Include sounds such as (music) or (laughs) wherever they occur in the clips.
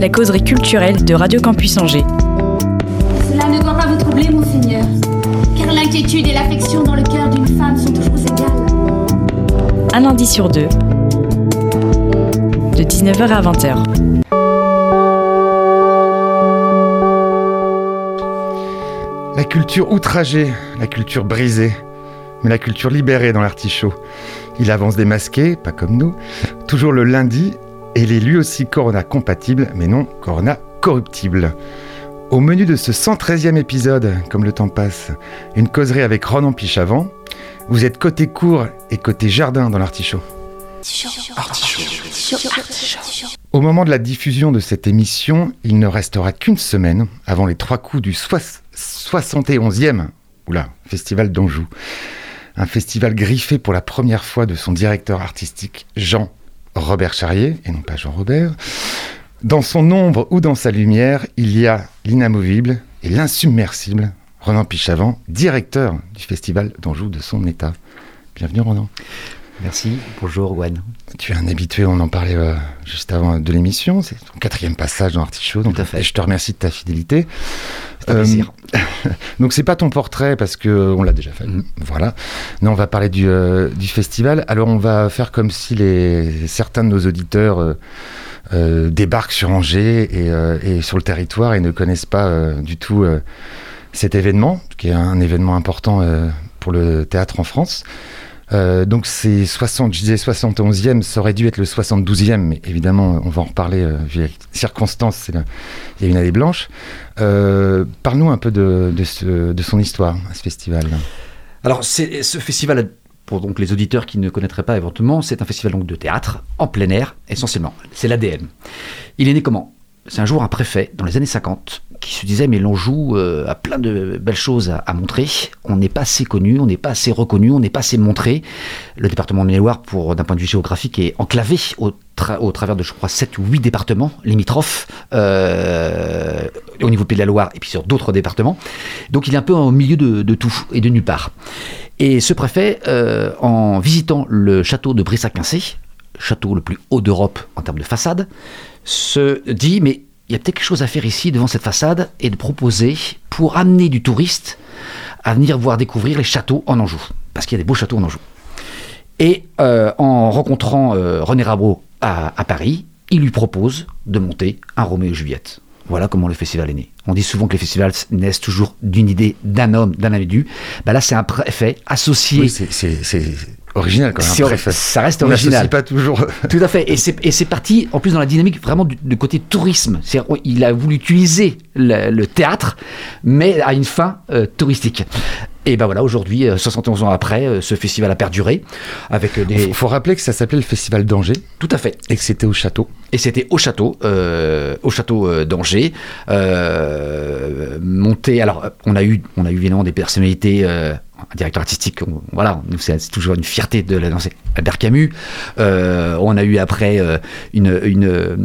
La causerie culturelle de Radio Campus Angers. Cela ne doit pas vous troubler, mon Seigneur, car l'inquiétude et l'affection dans le cœur d'une femme sont toujours égales. Un lundi sur deux. De 19h à 20h. La culture outragée, la culture brisée, mais la culture libérée dans l'artichaut. Il avance démasqué, pas comme nous, toujours le lundi, et il est lui aussi Corona compatible, mais non Corona corruptible. Au menu de ce 113e épisode, comme le temps passe, une causerie avec Ronan Pichavant. Vous êtes côté cour et côté jardin dans l'artichaut. Au moment de la diffusion de cette émission, il ne restera qu'une semaine avant les trois coups du soix- 71e oula, Festival d'Anjou. Un festival griffé pour la première fois de son directeur artistique Jean Robert Charrier, et non pas Jean Robert. Dans son ombre ou dans sa lumière, il y a l'inamovible et l'insubmersible Ronan Pichavant, directeur du Festival d'Anjou de son état. Bienvenue Ronan. Merci, bonjour Juan. Tu es un habitué, on en parlait euh, juste avant de l'émission, c'est ton quatrième passage dans Artichaut, donc Tout à fait. et je te remercie de ta fidélité. C'est un Euh, plaisir. (laughs) donc c'est pas ton portrait parce que euh, on l'a déjà fait. Mhm. Voilà. Non, on va parler du, euh, du festival. Alors on va faire comme si les certains de nos auditeurs euh, euh, débarquent sur Angers et, euh, et sur le territoire et ne connaissent pas euh, du tout euh, cet événement, qui est un événement important euh, pour le théâtre en France. Euh, donc c'est 60, je disais 71e, ça aurait dû être le 72e, mais évidemment on va en reparler euh, vu les circonstances, il y a une année blanche. Euh, Parle-nous un peu de, son histoire ce festival. Alors, ce festival, pour donc les auditeurs qui ne connaîtraient pas éventuellement, c'est un festival donc de théâtre, en plein air, essentiellement. C'est l'ADN. Il est né comment? C'est un jour un préfet, dans les années 50, qui se disait, mais l'Anjou euh, a plein de belles choses à, à montrer. On n'est pas assez connu, on n'est pas assez reconnu, on n'est pas assez montré. Le département de Maine-et-Loire, pour d'un point de vue géographique, est enclavé au, tra- au travers de, je crois, 7 ou 8 départements limitrophes, euh, au niveau Pays de la Loire, et puis sur d'autres départements. Donc il est un peu au milieu de, de tout et de nulle part. Et ce préfet, euh, en visitant le château de Brissac-Quincé, château le plus haut d'Europe en termes de façade, se dit mais il y a peut-être quelque chose à faire ici devant cette façade et de proposer pour amener du touriste à venir voir découvrir les châteaux en Anjou, parce qu'il y a des beaux châteaux en Anjou. Et euh, en rencontrant euh, René Rabot à, Paris, il lui propose de monter un Roméo et Juliette. Voilà comment le festival est né. On dit souvent que les festivals naissent toujours d'une idée d'un homme, d'un individu. Ben là, c'est un préfet associé. Original quand même. Ça reste original. pas toujours. (laughs) Tout à fait. Et c'est, parti, en plus, dans la dynamique vraiment du, du côté tourisme. C'est-à-dire, il a voulu utiliser le, le théâtre, mais à une fin euh, touristique. Et ben voilà, aujourd'hui, euh, 71 ans après, euh, ce festival a perduré avec euh, des. Il faut rappeler que ça s'appelait le Festival d'Angers Tout à fait. et que c'était au château. Et c'était au château, euh, au château euh, d'Angers, euh, monté. Alors, on a eu, on a eu évidemment des personnalités, euh, un directeur artistique. on- voilà, c'est toujours une fierté de l'annoncer. Albert Camus. Euh, on a eu après euh, une, une, euh,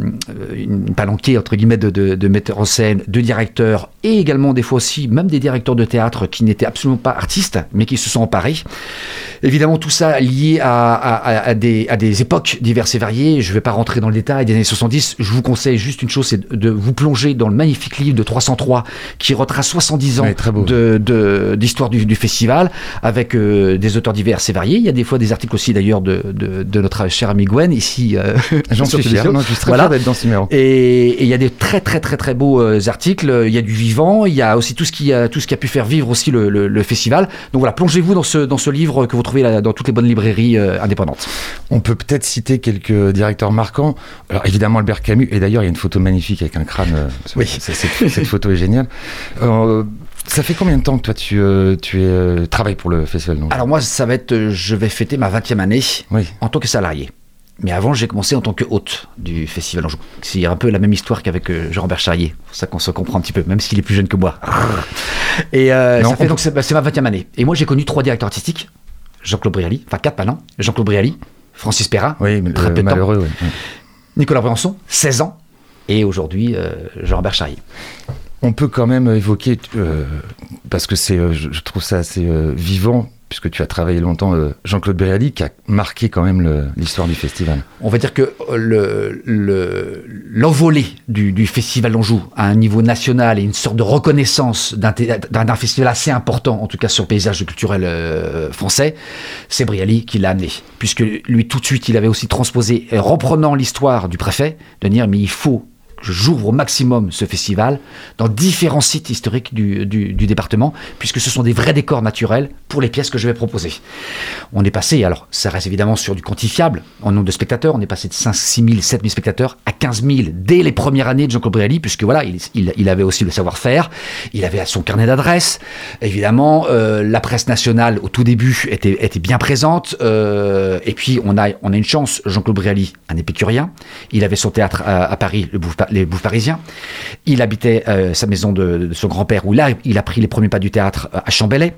une palanquée entre guillemets de, de, de metteurs en scène, de directeurs et également des fois aussi même des directeurs de théâtre qui n'étaient absolument pas artistes, mais qui se sont emparés. Évidemment, tout ça lié à, à- à- à des, à des époques diverses et variées. Je ne vais pas rentrer dans le détail des années 70. Je vous conseille juste une chose, c'est de, vous plonger dans le magnifique livre de 303 qui retrace 70 ans Ouais, d'histoire du, du festival avec euh, des auteurs divers et variés. Il y a des fois des articles aussi d'ailleurs de, de- de notre cher ami Gwen ici. euh, (laughs) J'en (laughs) suis fier. je suis très Voilà. fier d'être dans ce numéro. Et et il y a des très très très très beaux euh, articles. Il y a du vivant. Il y a aussi tout ce qui a tout ce qui a pu faire vivre aussi le, le- le festival. Donc voilà, plongez-vous dans ce dans ce livre que vous trouvez là, dans toutes les bonnes librairies euh, indépendantes. On peut peut-être citer quelques directeurs marquants. Alors évidemment Albert Camus, et d'ailleurs il y a une photo magnifique avec un crâne. Oui. cette photo est géniale. Euh, ça fait combien de temps que toi tu, euh, tu es, euh, travailles pour le festival donc? Alors moi, ça va être, euh, je vais fêter ma 20e année Oui. en tant que salarié. Mais avant, j'ai commencé en tant que hôte du Festival Anjou. C'est un peu la même histoire qu'avec Jean-Robert Charrier. C'est pour ça qu'on se comprend un petit peu, même s'il est plus jeune que moi. (laughs) Et Non, ça fait on- donc c'est bah, ma 20e année. Et moi, j'ai connu trois directeurs artistiques. Jean-Claude Brialy, enfin quatre maintenant. Jean-Claude Brialy, Francis Perrin, Oui, très peu temps. malheureux. Ouais. Nicolas Briançon, 16 ans. Et aujourd'hui, Jean-Robert Charrier. On peut quand même évoquer, euh, parce que c'est, euh, je, trouve ça assez euh, vivant, puisque tu as travaillé longtemps, Jean-Claude Béali, qui a marqué quand même l'histoire du festival. On va dire que le- le- l'envolée du, Festival d'Anjou à un niveau national et une sorte de reconnaissance d'un festival assez important, en tout cas sur le paysage culturel français, c'est Brialy qui l'a amené. Puisque lui, tout de suite, il avait aussi transposé, reprenant l'histoire du préfet, de dire mais il faut j'ouvre au maximum ce festival dans différents sites historiques du, du- département, puisque ce sont des vrais décors naturels pour les pièces que je vais proposer. On est passé, alors ça reste évidemment sur du quantifiable en nombre de spectateurs, on est passé de 5, 6 000, 7 000 spectateurs à 15 000 dès les premières années de Jean-Claude Brialy, puisque voilà, il, il- avait aussi le savoir-faire, il avait son carnet d'adresses, évidemment, euh, la presse nationale au tout début était, était bien présente, euh, et puis on a, on a une chance, Jean-Claude Brialy, un épicurien, il avait son théâtre à, à Paris, le Bouffe- les Bouffes Parisiens, il habitait euh, sa maison de, son grand-père, où là, il a pris les premiers pas du théâtre euh, à Chambellet,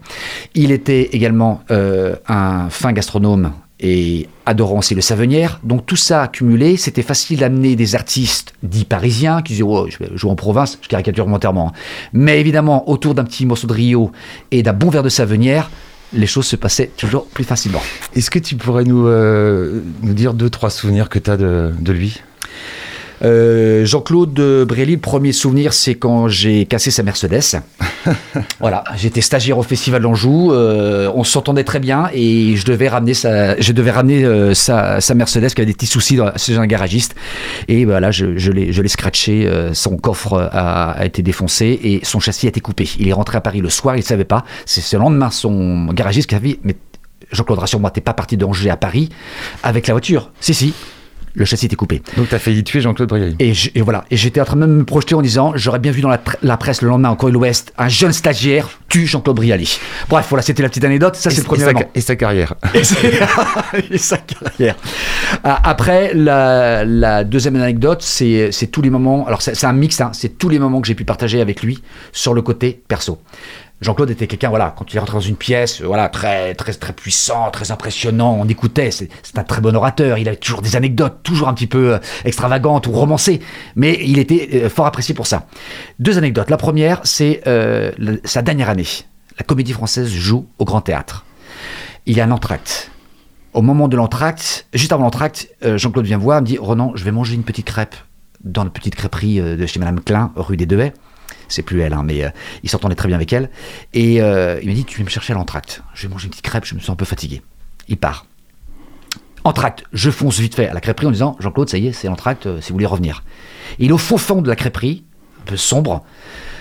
il était également euh, un fin gastronome et adorant aussi le Savenière. Donc tout ça accumulé, c'était facile d'amener des artistes dits parisiens qui disaient oh, je vais jouer en province, je caricature volontairement. hein. Mais évidemment, autour d'un petit morceau de Rio et d'un bon verre de Savenière, les choses se passaient toujours plus facilement. Est-ce que tu pourrais nous, nous dire deux, trois souvenirs que tu as de, de lui? Euh, Jean-Claude Brély, le premier souvenir, c'est quand j'ai cassé sa Mercedes. (laughs) voilà, j'étais stagiaire au Festival d'Anjou, euh, on s'entendait très bien et je devais ramener sa, je devais ramener euh, sa, sa Mercedes qui avait des petits soucis dans, chez un garagiste. Et voilà, je, je l'ai, je l'ai scratché, son coffre a, a été défoncé et son châssis a été coupé. Il est rentré à Paris le soir, il ne savait pas. C'est ce lendemain son garagiste qui a dit, mais Jean-Claude, rassure-moi, t'es pas parti d'Angers à Paris avec la voiture. Si, si. Le châssis était coupé. Donc tu as failli tuer Jean-Claude Brialy. Et, je- et voilà. Et j'étais en train de me projeter en disant, j'aurais bien vu dans la, presse le lendemain en Corée de l'Ouest, un jeune stagiaire tue Jean-Claude Brialy. Bref, voilà, c'était la petite anecdote. Ça, c'est le premier et sa, (laughs) et sa carrière. Et sa carrière. Ah, Après, la, la deuxième anecdote, c'est tous les moments. Alors, c'est c'est un mix, hein, c'est tous les moments que j'ai pu partager avec lui sur le côté perso. Jean-Claude était quelqu'un, voilà, quand il rentré dans une pièce, euh, voilà, très, très, très puissant, très impressionnant, on écoutait, c'est un très bon orateur, il avait toujours des anecdotes, toujours un petit peu euh, extravagantes ou romancées, mais il était euh, fort apprécié pour ça. Deux anecdotes. La première, c'est sa dernière année. La comédie française joue au Grand Théâtre. Il y a un entracte. Au moment de l'entracte, juste avant l'entracte, Jean-Claude vient voir, me dit Ronan, je vais manger une petite crêpe dans la petite crêperie de chez Madame Klein, rue des Deux Haies. C'est plus elle, hein, mais euh, il s'entendait très bien avec elle. Et euh, il m'a dit Tu viens me chercher à l'entracte. Je vais manger une petite crêpe, je me sens un peu fatigué. Il part. Entracte, je fonce vite fait à la crêperie en disant Jean-Claude, ça y est, c'est l'entracte, euh, si vous voulez revenir. Et il est au fond fond de la crêperie, un peu sombre,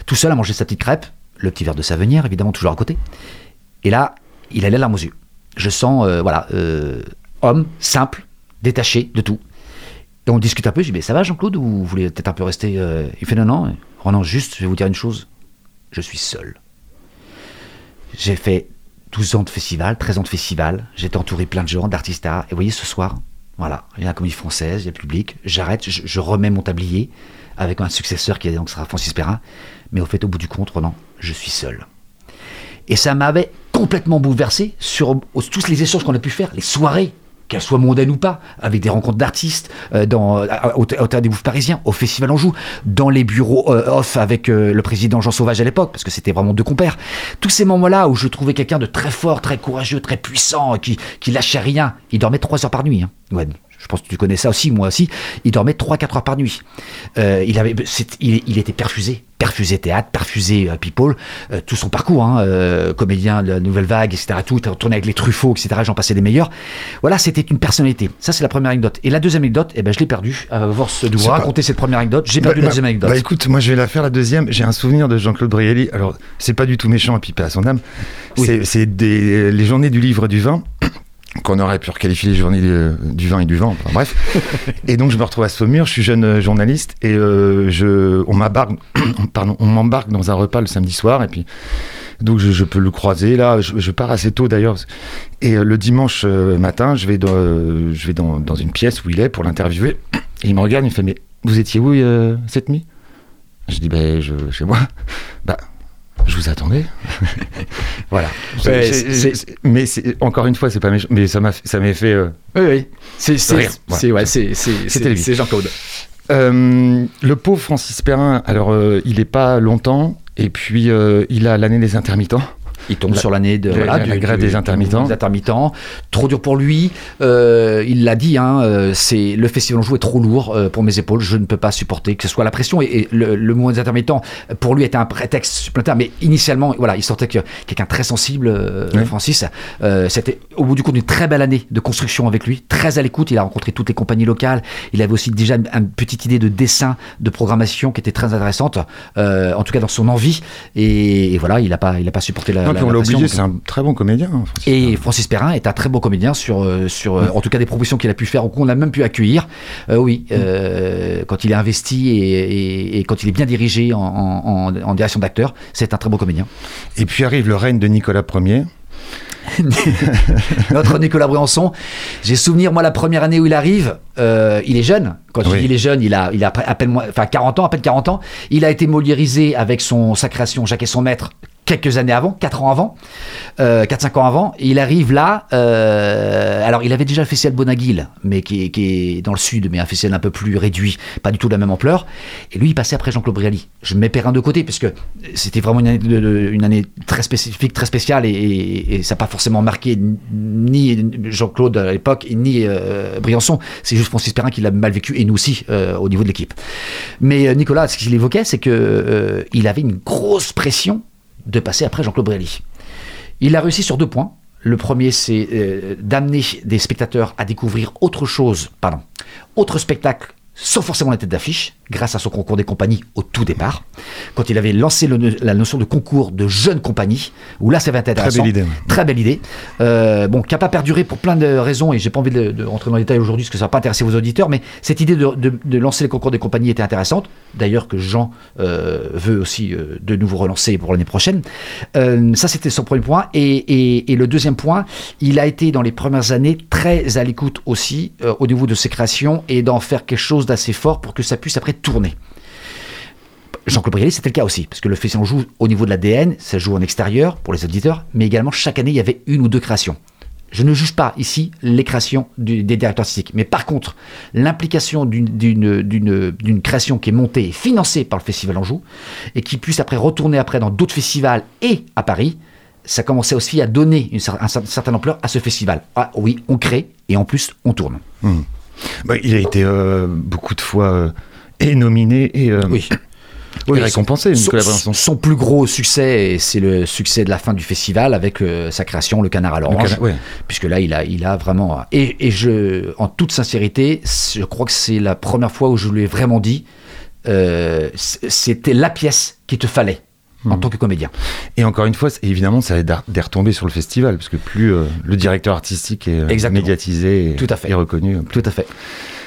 tout seul à manger sa petite crêpe, le petit verre de Savenière, évidemment, toujours à côté. Et là, il a les larmes aux yeux. Je sens, voilà, homme, simple, détaché de tout. Et on discute un peu, je dis, mais ça va Jean-Claude ou vous voulez peut-être un peu rester Il fait, non, non, Ronan, juste, je vais vous dire une chose, je suis seul. J'ai fait 12 ans de festival, 13 ans de festival, j'étais entouré plein de gens, d'artistes, et vous voyez, ce soir, voilà, il y a la comédie française, il y a le public, j'arrête, je, remets mon tablier avec un successeur qui donc sera Francis Perrin, mais au fait, au bout du compte, Ronan, je suis seul. Et ça m'avait complètement bouleversé sur tous les échanges qu'on a pu faire, les soirées, qu'elles soient mondaines ou pas, avec des rencontres d'artistes, euh, dans, à- au, au Théâtre des Bouffes Parisiens, au Festival Anjou, dans les bureaux euh, off avec euh, le président Jean Sauvage à l'époque, parce que c'était vraiment deux compères. Tous ces moments-là où je trouvais quelqu'un de très fort, très courageux, très puissant, qui, qui lâchait rien. Il dormait trois heures par nuit. Hein. Je pense que tu connais ça aussi, moi aussi. Il dormait 3-4 heures par nuit. Euh, il, avait, il, il était perfusé. Perfusé théâtre, perfusé euh, people. Euh, tout son parcours, hein, euh, comédien de la Nouvelle Vague, etc. Tout, tourné avec les Truffauts, etc. J'en passais des meilleurs. Voilà, c'était une personnalité. Ça, c'est la première anecdote. Et la deuxième anecdote, eh ben, je l'ai perdue. Force de vous pas- raconter cette première anecdote, j'ai perdu Bah, la deuxième bah, anecdote. Bah écoute, moi je vais la faire la deuxième. J'ai un souvenir de Jean-Claude Brialy. Alors, c'est pas du tout méchant à piper à son âme. Oui. C'est des- les journées du livre du vin. Qu'on aurait pu requalifier les journées du, vin et du vin, enfin, bref. (laughs) et donc je me retrouve à Saumur, je suis jeune euh, journaliste et euh, je, on m'embarque, (coughs) pardon, on m'embarque dans un repas le samedi soir et puis Donc je, je peux le croiser là. Je, je pars assez tôt d'ailleurs. Et euh, le dimanche matin, je vais, dans, euh, je vais dans, dans une pièce où il est pour l'interviewer. Et il me regarde, il me fait Mais vous étiez où cette nuit? Je dis Ben, je, chez moi. Bah, je vous attendais. (laughs) voilà. Ouais, mais encore une fois, c'est pas méchant. Mais ça m'a ça m'a fait. euh, Oui, oui. C'est c'est- Rire, c'est- ouais, c'est- c'est- C'était c'est- lui. c'est Jean-Claude. Euh, le pauvre Francis Perrin, alors euh, il est pas longtemps, et puis il a l'année des intermittents. Il tombe La- sur l'année de la- voilà, la grève des intermittents. des intermittents. Trop dur pour lui. Euh, il l'a dit. Hein, euh, c'est le festival Anjou est trop lourd euh, pour mes épaules. Je ne peux pas supporter que ce soit la pression. Et, et le, le mouvement des intermittents pour lui était un prétexte supplémentaire. Mais initialement, voilà, il sortait que quelqu'un de très sensible, euh, Oui. Francis. Euh, C'était au bout du compte une très belle année de construction avec lui. Très à l'écoute. Il a rencontré toutes les compagnies locales. Il avait aussi déjà une, une petite idée de dessin, de programmation qui était très intéressante. euh, en tout cas dans son envie. Et, et voilà, il n'a pas, il a pas supporté la. Non, la- puis on la oublié, c'est un très bon comédien. hein, Francis et Perrin. Francis Perrin est un très beau comédien sur, euh, sur euh, en tout cas des propositions qu'il a pu faire ou qu'on a même pu accueillir. Euh, oui, euh, quand il est investi et, et- et quand il est bien dirigé en, en- en- en direction d'acteur, c'est un très beau comédien. Et puis arrive le règne de Nicolas Ier. (laughs) Notre Nicolas Briançon, j'ai souvenir, moi, la première année où il arrive, euh, il est jeune. Quand je Oui. dis il est jeune, il a, il a à peine, enfin 40 ans, à peine 40 ans. Il a été moliérisé avec son, sa création Jacques et son maître quelques années avant, 4 ans avant, euh, 4-5 ans avant. Il arrive là, euh, alors il avait déjà le festival Bonaguil, mais qui est, dans le sud, mais un festival un peu plus réduit, pas du tout de la même ampleur. Et lui, il passait après Jean-Claude Brialy. Je mets Perrin de côté, parce que c'était vraiment une année, très spécifique, très spéciale, et, ça n'a pas forcément marqué ni Jean-Claude à l'époque, ni euh, Briançon. C'est juste Francis Perrin qui l'a mal vécu, et nous aussi, euh, au niveau de l'équipe. Mais euh, Nicolas, ce qu'il évoquait, c'est euh, il avait une grosse pression de passer après Jean-Claude Brialy. Il a réussi sur deux points. Le premier, c'est euh, d'amener des spectateurs à découvrir autre chose, pardon, autre spectacle sans forcément la tête d'affiche, grâce à son concours des compagnies au tout départ, quand il avait lancé le- la notion de concours de jeunes compagnies, où là, ça va être intéressant. belle idée. Très belle idée. Euh, bon, qui n'a pas perduré pour plein de raisons, et j'ai pas envie de, de rentrer dans les détails aujourd'hui, parce que ça va pas intéresser vos auditeurs, mais cette idée de, de- de lancer les concours des compagnies était intéressante. D'ailleurs, que Jean euh, veut aussi euh, de nouveau relancer pour l'année prochaine. Ça, c'était son premier point. Et, et- et le deuxième point, il a été dans les premières années très à l'écoute aussi au niveau de ses créations et d'en faire quelque chose d'assez fort pour que ça puisse après tourner. Jean-Claude Brialy, c'était le cas aussi, parce que le festival joue au niveau de l'ADN, ça joue en extérieur pour les auditeurs, mais également chaque année, il y avait une ou deux créations. Je ne juge pas ici les créations des directeurs artistiques, mais par contre, l'implication d'une- création qui est montée et financée par le Festival Anjou, et qui puisse après retourner après dans d'autres festivals et à Paris, ça commençait aussi à donner une, cer- un cer- certaine ampleur à ce festival. Ah oui, on crée, et en plus, on tourne. Bah, il a été euh, beaucoup de fois euh, et nominé et, euh, Oui. et récompensé, son, Nicolas son- Briançon. son plus gros succès, c'est le succès de la fin du festival avec euh, sa création, Le Canard à l'Orange. Ouais. Puisque là, il a, il a vraiment. Et, et je, en toute sincérité, je crois que c'est la première fois où je lui ai vraiment dit euh, c'était la pièce qu'il te fallait en Mhm. tant que comédien. Et encore une fois, évidemment, ça à des retombées sur le festival, parce que plus euh, le directeur artistique est Exactement. médiatisé et, Tout à fait. et reconnu. Tout à fait.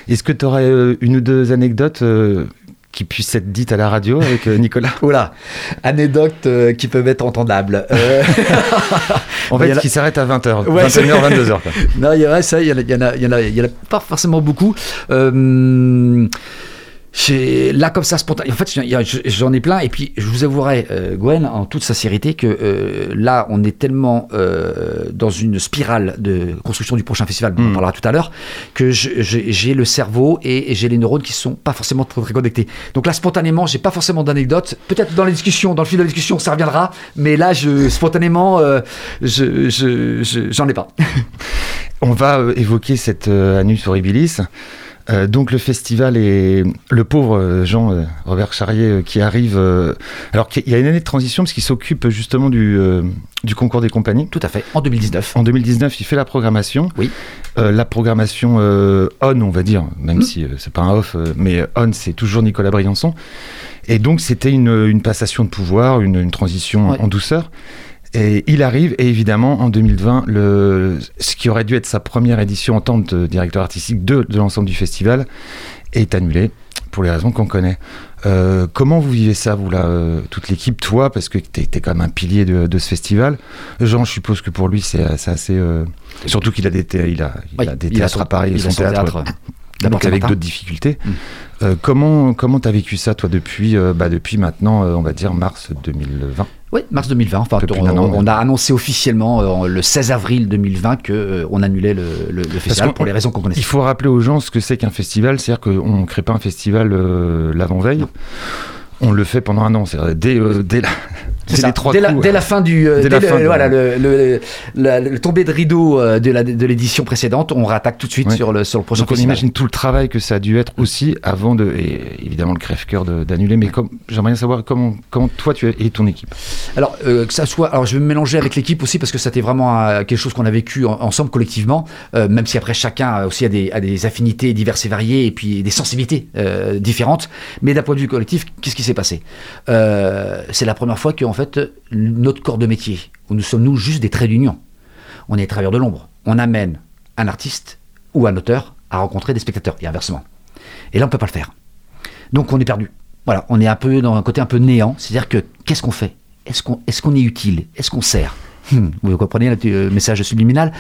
Est-ce que tu aurais euh, une ou deux anecdotes euh, qui puissent être dites à la radio avec euh, Nicolas (laughs) Oula, anecdotes euh, qui peuvent être entendables. Euh, (laughs) En fait, qui s'arrête à 20h, Ouais, 21h, 22h. quoi. non, il y en a, il y en a, il y en a, il y en a pas forcément beaucoup. Euh, là, comme ça, spontanément. En fait, j'en ai plein. Et puis, je vous avouerai, euh, Gwen, en toute sincérité, que euh, là, on est tellement euh, dans une spirale de construction du prochain festival, on en Mm. parlera tout à l'heure, que j'ai le cerveau et, et j'ai les neurones qui sont pas forcément très, très connectés. Donc là, spontanément, j'ai pas forcément d'anecdotes. Peut-être dans les discussions, dans le fil de la discussion, ça reviendra. Mais là, je, spontanément, je, je, je- j'en ai pas. (laughs) On va évoquer cette Anus Horribilis. Euh, donc le festival et le pauvre euh, Jean euh, Robert Charrier qui arrive. alors qu'il y a une année de transition parce qu'il s'occupe justement du, du concours des compagnies. Tout à fait, en 2019. En 2019, il fait la programmation. Oui. La programmation on, on va dire, même Mhm. si c'est pas un off, mais on, c'est toujours Nicolas Briançon. Et donc, c'était une, une passation de pouvoir, une, une transition Ouais. en douceur. Et il arrive, et évidemment, en 2020, le, ce qui aurait dû être sa première édition en tant que directeur artistique de, de l'ensemble du festival est annulé pour les raisons qu'on connaît. Euh, comment vous vivez ça, vous, là, euh, toute l'équipe, toi, parce que tu es, quand même un pilier de, de ce festival. Jean, je suppose que pour lui, c'est assez. euh, surtout qu'il a des, il a, il Oui, a des il a théâtres son- à Paris et son son théâtre. théâtre, donc avec d'autres difficultés. Mm. Comment comment t'as vécu ça, toi, depuis, bah, depuis maintenant, on va dire, mars 2020 Oui, mars 2020. Enfin, on, an, on a annoncé officiellement euh, le 16 avril 2020 que euh, on annulait le, le- le festival pour les raisons qu'on connaissait. Il faut rappeler aux gens ce que c'est qu'un festival, c'est-à-dire qu'on ne crée pas un festival euh, l'avant-veille. On le fait pendant un an, c'est-à-dire dès, dès, la, C'est les trois dès, la, dès la fin du euh, Dès dès la le, fin de- voilà le, le, tombé de rideau euh, de l'édition précédente, on rattaque tout de suite sur le sur le prochain Donc on imagine tout le travail que ça a dû être aussi avant de, et évidemment le crève-cœur de- d'annuler, mais j'aimerais bien savoir comment, comment toi tu et ton équipe. Alors euh, que ça soit, alors je vais me mélanger avec l'équipe aussi parce que c'était vraiment euh, quelque chose qu'on a vécu en- ensemble collectivement, euh, même si après chacun aussi a des, a des affinités diverses et variées et puis des sensibilités différentes. Mais d'un point de vue collectif, qu'est-ce qui s'est passé? C'est la première fois que en notre corps de métier, où nous sommes nous juste des traits d'union, on est travailleurs de l'ombre. On amène un artiste ou un auteur à rencontrer des spectateurs et inversement. Et là on peut pas le faire. Donc on est perdu. Voilà, on est un peu dans un côté un peu néant, c'est-à-dire que qu'est-ce qu'on fait? Est-ce qu'on est, utile? Est-ce qu'on sert? Hmm, Vous comprenez le euh, message subliminal?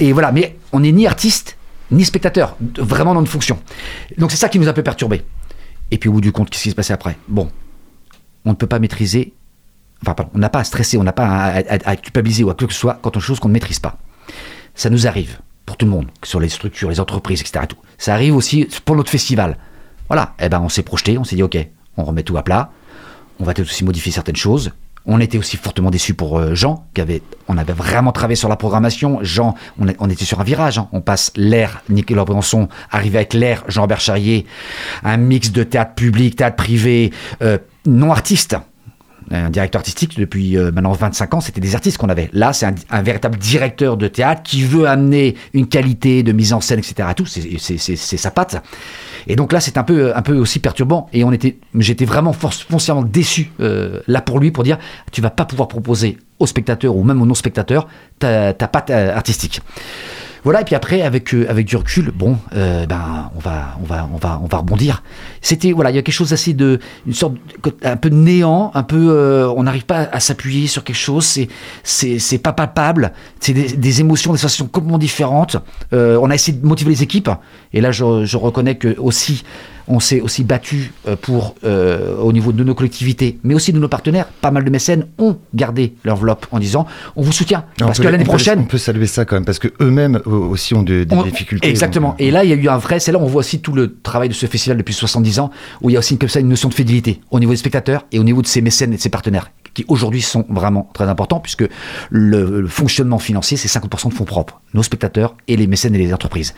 Et voilà, mais on n'est ni artiste ni spectateur, vraiment dans une fonction. Donc c'est ça qui nous a un peu perturbé. Et puis au bout du compte, qu'est-ce qui se passait après? Bon, on ne peut pas maîtriser, enfin on n'a pas à stresser, on n'a pas à, culpabiliser ou à quoi que ce soit quand on chose qu'on ne maîtrise pas. Ça nous arrive pour tout le monde, sur les structures, les entreprises, etc. Ça arrive aussi pour notre festival. Voilà, eh ben on s'est projeté, on s'est dit ok, on remet tout à plat, on va peut-être aussi modifier certaines choses. On était aussi fortement déçus pour euh, Jean, qui avait, on avait vraiment travaillé sur la programmation. Jean, on, était sur un virage. hein. On passe l'air Nicolas Briançon, arrivé avec l'air Jean-Robert Charrier, un mix de théâtre public, théâtre privé, euh, non artiste. Un directeur artistique depuis euh, maintenant 25 ans, c'était des artistes qu'on avait. Là, c'est un, véritable directeur de théâtre qui veut amener une qualité de mise en scène, etc. Tout, c'est- sa patte. Et donc là, c'est un peu, un peu aussi perturbant. Et on était, j'étais vraiment foncièrement déçu euh, là pour lui pour dire, tu vas pas pouvoir proposer aux spectateurs ou même aux non-spectateurs ta, ta patte euh, artistique. Voilà, et puis après, avec, euh, avec du recul, bon, euh, ben, on va, on va, on va, on va rebondir. C'était, voilà, il y a quelque chose d'assez de, une sorte, de- un peu de néant, un peu, euh, on n'arrive pas à s'appuyer sur quelque chose, c'est, c'est, c'est pas palpable, c'est des, émotions, des sensations complètement différentes. On a essayé de motiver les équipes, et là, je, je reconnais que aussi, on s'est aussi battu euh, pour, euh, au niveau de nos collectivités, mais aussi de nos partenaires. Pas mal de mécènes ont gardé l'enveloppe en disant, on vous soutient, parce que l'année prochaine, On peut saluer ça quand même, parce que eux-mêmes aussi ont de- des on- difficultés. Exactement. donc, euh, Et là, il y a eu un vrai. C'est là où on voit aussi tout le travail de ce festival depuis 70 ans, où il y a aussi une, comme ça, une notion de fidélité au niveau des spectateurs et au niveau de ses mécènes et de ses partenaires, qui aujourd'hui sont vraiment très importants, puisque le, fonctionnement financier, c'est 50% de fonds propres, nos spectateurs et les mécènes et les entreprises.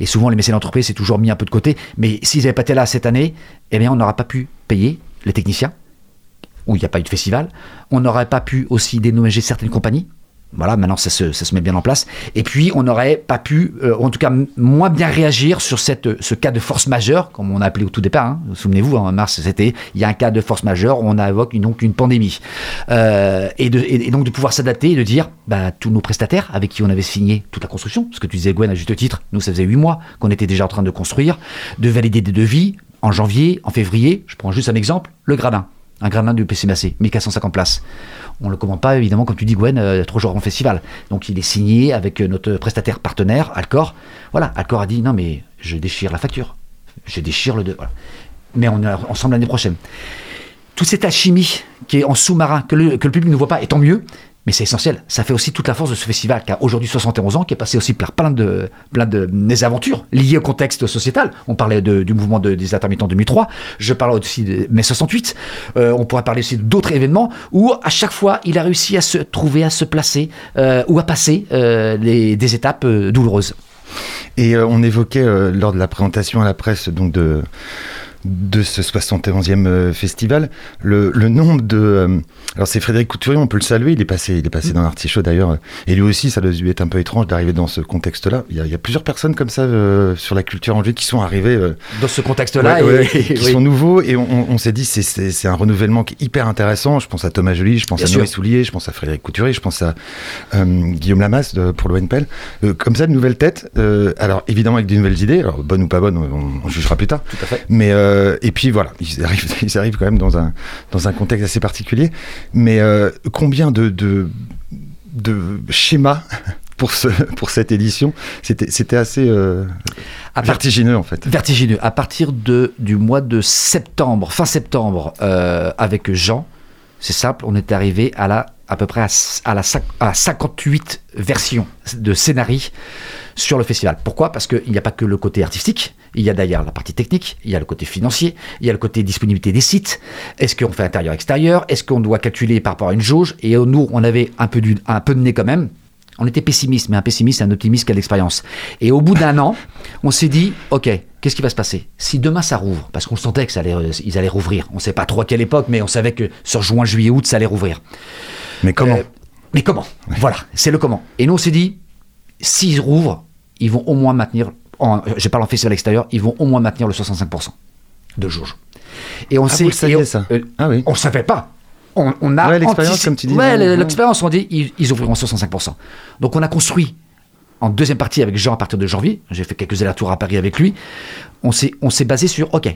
Et souvent, les mécènes d'entreprise, c'est toujours mis un peu de côté. Mais s'ils n'avaient pas été là cette année, eh bien, on n'aurait pas pu payer les techniciens, où il n'y a pas eu de festival. On n'aurait pas pu aussi dénommager certaines compagnies. Voilà, maintenant ça se, met bien en place. Et puis on n'aurait pas pu, euh, en tout cas moins bien réagir sur cette, ce cas de force majeure, comme on a appelé au tout départ. hein. Souvenez-vous, en mars c'était, il y a un cas de force majeure, on évoque une, donc une pandémie. Euh, et, donc de pouvoir s'adapter et de dire, bah, tous nos prestataires avec qui on avait signé toute la construction, ce que tu disais Gwen à juste titre, nous ça faisait huit mois qu'on était déjà en train de construire, de valider des devis en janvier, en février. Je prends juste un exemple, le gradin. Un gradin du PCMAC, 1450 places. On ne le commande pas, évidemment, comme tu dis, Gwen, euh, trois jours en festival. Donc il est signé avec euh, notre prestataire partenaire, Alcor. Voilà, Alcor a dit non, mais je déchire la facture. Je déchire le. De... Mais on est ensemble l'année prochaine. Toute cette alchimie qui est en sous-marin, que le, que le public ne voit pas, et tant mieux, mais c'est essentiel. Ça fait aussi toute la force de ce festival qui a aujourd'hui 71 ans, qui est passé aussi par plein de, plein de mésaventures liées au contexte sociétal. On parlait du mouvement de- des intermittents de 2003, je parle aussi de mai 68, Euh, on pourrait parler aussi d'autres événements où à chaque fois il a réussi à se trouver, à se placer euh, ou à passer euh, les- des étapes douloureuses. Et on évoquait lors de la présentation à la presse donc de, de ce 71e euh, festival le, le nombre de. euh, alors c'est Frédéric Couturier, on peut le saluer, il est passé, il est passé dans l'artichaut d'ailleurs. Et lui aussi, ça lui être un peu étrange d'arriver dans ce contexte-là. Il y, a, il y a plusieurs personnes comme ça euh, sur la culture en qui sont arrivées. euh, Dans ce contexte-là, Ouais, ouais, (laughs) qui oui. sont nouveaux et on, on- on s'est dit c'est un renouvellement qui est hyper intéressant. Je pense à Thomas Joly, je pense Bien à. Noé Soulier, je pense à Frédéric Couturier, je pense à euh, Guillaume Lamas de- pour l'ONPL. Comme ça, de nouvelles têtes. alors évidemment avec des nouvelles idées, alors bonnes ou pas bonnes, on, on jugera plus tard. Tout à fait. Mais, euh, et puis voilà, ils arrivent, (laughs) ils arrivent quand même dans un, dans un contexte assez particulier. Mais euh, combien de, de, de schémas (laughs) pour, ce, pour cette édition? C'était assez euh, À vertigineux en fait. Vertigineux. À partir de, du mois de septembre, fin septembre, euh, avec Jean, c'est simple, on est arrivé à la à peu près à, à la, à 58 versions de scénarii sur le festival. Pourquoi? Parce qu'il n'y a pas que le côté artistique, il y a d'ailleurs la partie technique, il y a le côté financier, il y a le côté disponibilité des sites. Est-ce qu'on fait intérieur-extérieur Est-ce qu'on doit calculer par rapport à une jauge? Et nous, on avait un peu, du, un peu de nez quand même. On était pessimiste, mais un pessimiste, un optimiste qui a l'expérience. Et au bout d'un an, on s'est dit, ok, qu'est-ce qui va se passer? Si demain ça rouvre, parce qu'on sentait que ça allait, euh, allaient rouvrir. On ne sait pas trop à quelle époque, mais on savait que sur juin, juillet, août, ça allait rouvrir. Mais comment Euh, mais comment Voilà, c'est le comment. Et nous, on s'est dit, s'ils rouvrent, ils vont au moins maintenir, en, je parle en festival extérieur, ils vont au moins maintenir le 65% de jauge. Et on Ah, sait, vous le saviez, et on- ça euh, Ah oui. on ne savait pas. On, on a Ouais, l'expérience, comme tu dis, Ouais, l'expérience, on dit, ils, ils ouvriront 65%. Donc on a construit en deuxième partie avec Jean à partir de janvier. J'ai fait quelques allers-retours à Paris avec lui. On s'est, on s'est basé sur, ok,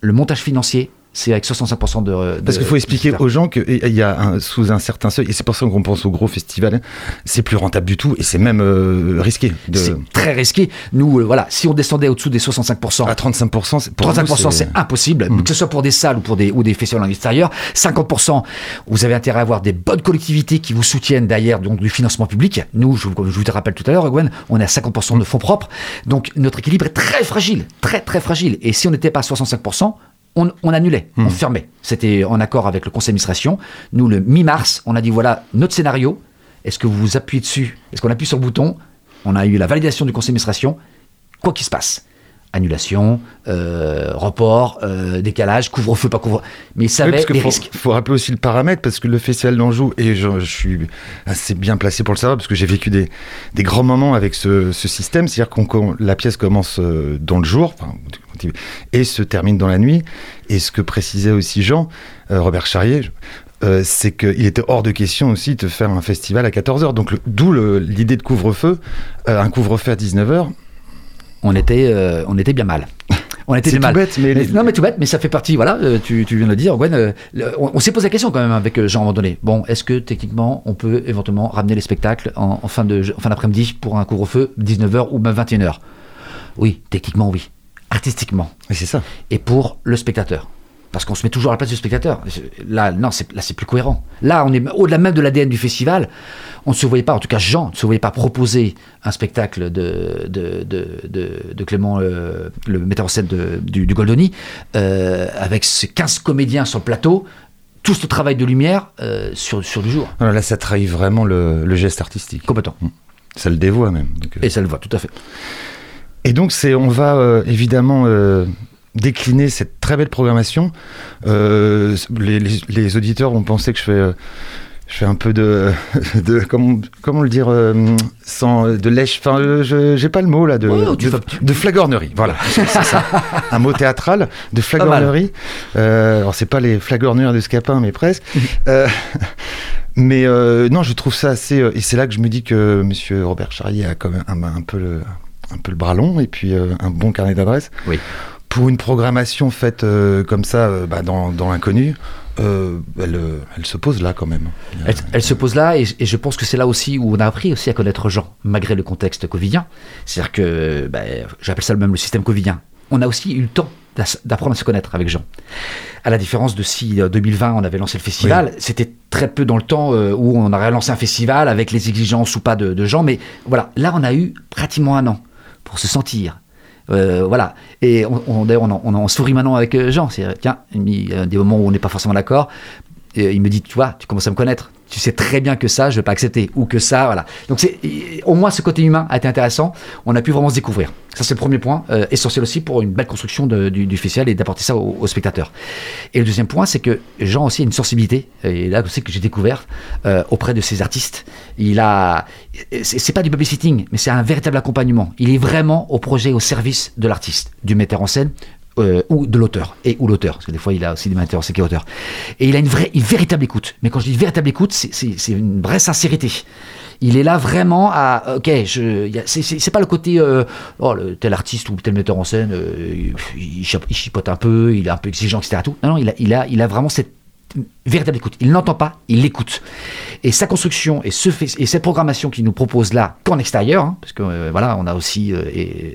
le montage financier, c'est avec 65% de, de- Parce qu'il faut expliquer aux gens qu'il y a un, sous un certain seuil, et c'est pour ça qu'on pense au gros festival, hein, c'est plus rentable du tout, et c'est même euh, risqué. De, C'est très risqué. Nous, euh, voilà, si on descendait au-dessous des 65%, à 35%, c'est- pour nous, 35% c'est impossible, Mm. que ce soit pour des salles ou pour des, ou des festivals en extérieur. 50%, vous avez intérêt à avoir des bonnes collectivités qui vous soutiennent derrière donc, du financement public. Nous, je, vous- je vous le rappelle tout à l'heure, Gwen, on est à 50% de fonds propres. Donc notre équilibre est très fragile, très très fragile. Et si on n'était pas à 65%, on, on annulait, on fermait. C'était en accord avec le conseil d'administration. Nous, le mi-mars, on a dit voilà, notre scénario, est-ce que vous vous appuyez dessus? Est-ce qu'on appuie sur le bouton? On a eu la validation du conseil d'administration. Quoi qu'il se passe, annulation, euh, report, euh, décalage, couvre-feu, pas couvre Mais ça Oui, parce faut, risques. faut rappeler aussi le paramètre, parce que le festival d'Anjou, et je, je suis assez bien placé pour le savoir, parce que j'ai vécu des, des grands moments avec ce, ce système, c'est-à-dire qu'on qu'on- la pièce commence euh, dans le jour, enfin, et se termine dans la nuit. Et ce que précisait aussi Jean, euh, Robert Charrier, euh, c'est qu'il était hors de question aussi de faire un festival à 14h. Donc, d'où l'idée de couvre-feu, euh, un couvre-feu à 19h. On était, euh, on était bien mal. On était C'est bien tout mal. bête, mais les- non, mais tout bête, mais ça fait partie. Voilà, euh, tu, tu viens de le dire, Gwen. euh, on on s'est posé la question quand même avec Jean à un moment donné. Bon, est-ce que techniquement, on peut éventuellement ramener les spectacles en, en fin de en fin d'après-midi pour un couvre-feu 19h ou même 21h Oui, techniquement, oui. Artistiquement. C'est ça. et pour le spectateur. Parce qu'on se met toujours à la place du spectateur. Là, non, c'est, là, c'est plus cohérent. Là, on est au-delà même de l'ADN du festival. On ne se voyait pas, en tout cas, Jean ne se voyait pas proposer un spectacle de, de, de, de, Clément, euh, le metteur en scène du, du Goldoni, euh, avec ses 15 comédiens sur le plateau, tout ce travail de lumière euh, sur, sur du jour. Là, ça trahit vraiment le, le geste artistique. Complètement. Ça le dévoie même. Donc, Et ça le voit, tout à fait. Et donc, c'est, on va euh, évidemment euh, décliner cette très belle programmation. Euh, les, les- les auditeurs vont penser que je fais, euh, je fais un peu de, (laughs) de comment, comment le dire, euh, sans de lèche. Enfin, je j'ai pas le mot là de, de, fais- tu- de flagornerie. Voilà, (laughs) c'est ça. Un mot théâtral de flagornerie. Euh, alors, c'est pas les flagorneurs de Scapin, mais presque. Euh, (laughs) mais non, je trouve ça assez. et c'est là que je me dis que Monsieur Robert Charrier a quand même un, un peu le un peu le bras long et puis euh, un bon carnet d'adresses. Oui. Pour une programmation faite euh, comme ça, euh, bah, dans, dans l'inconnu, euh, elle, elle se pose là quand même. Elle, elle se pose là, et, et je pense que c'est là aussi où on a appris aussi à connaître Jean, malgré le contexte covidien. C'est-à-dire que, ben, j'appelle ça même le système covidien. On a aussi eu le temps d'apprendre à se connaître avec Jean. À la différence de si euh, 2020 on avait lancé le festival, c'était très peu dans le temps où on aurait lancé un festival avec les exigences ou pas de, de Jean. Mais voilà, là on a eu pratiquement un an pour se sentir. Euh, voilà. Et on, on, d'ailleurs, on, en- on en sourit maintenant avec euh, Jean. C'est, tiens, il y a des moments où on n'est pas forcément d'accord. Et il me dit, tu vois, tu commences à me connaître. Tu sais très bien que ça, je vais pas accepter. Ou que ça, voilà. Donc, c'est, au moins, ce côté humain a été intéressant. On a pu vraiment se découvrir. Ça, c'est le premier point, euh, essentiel aussi pour une belle construction du, du festival et d'apporter ça aux, aux spectateurs. Et le deuxième point, c'est que Jean aussi a une sensibilité. Et là, c'est que j'ai découvert euh, auprès de ces artistes. Il a, c'est, pas du babysitting, mais c'est un véritable accompagnement. Il est vraiment au projet, au service de l'artiste, du metteur en scène, euh, ou de l'auteur et ou l'auteur parce que des fois il a aussi des metteurs c'est qui est et il a une vraie véritable écoute mais quand je dis véritable écoute c'est, une vraie sincérité Il est là vraiment à. Ok, c'est- pas le côté. euh, oh, le, tel artiste ou tel metteur en scène, euh, il, il chip- il chipote un peu, il est un peu exigeant, etc. Tout. Non, non, il a, il a, il a vraiment cette véritable écoute. Il n'entend pas, il l'écoute. Et sa construction et, ce et cette programmation qu'il nous propose là, qu'en extérieur, hein, parce que euh, voilà, on a aussi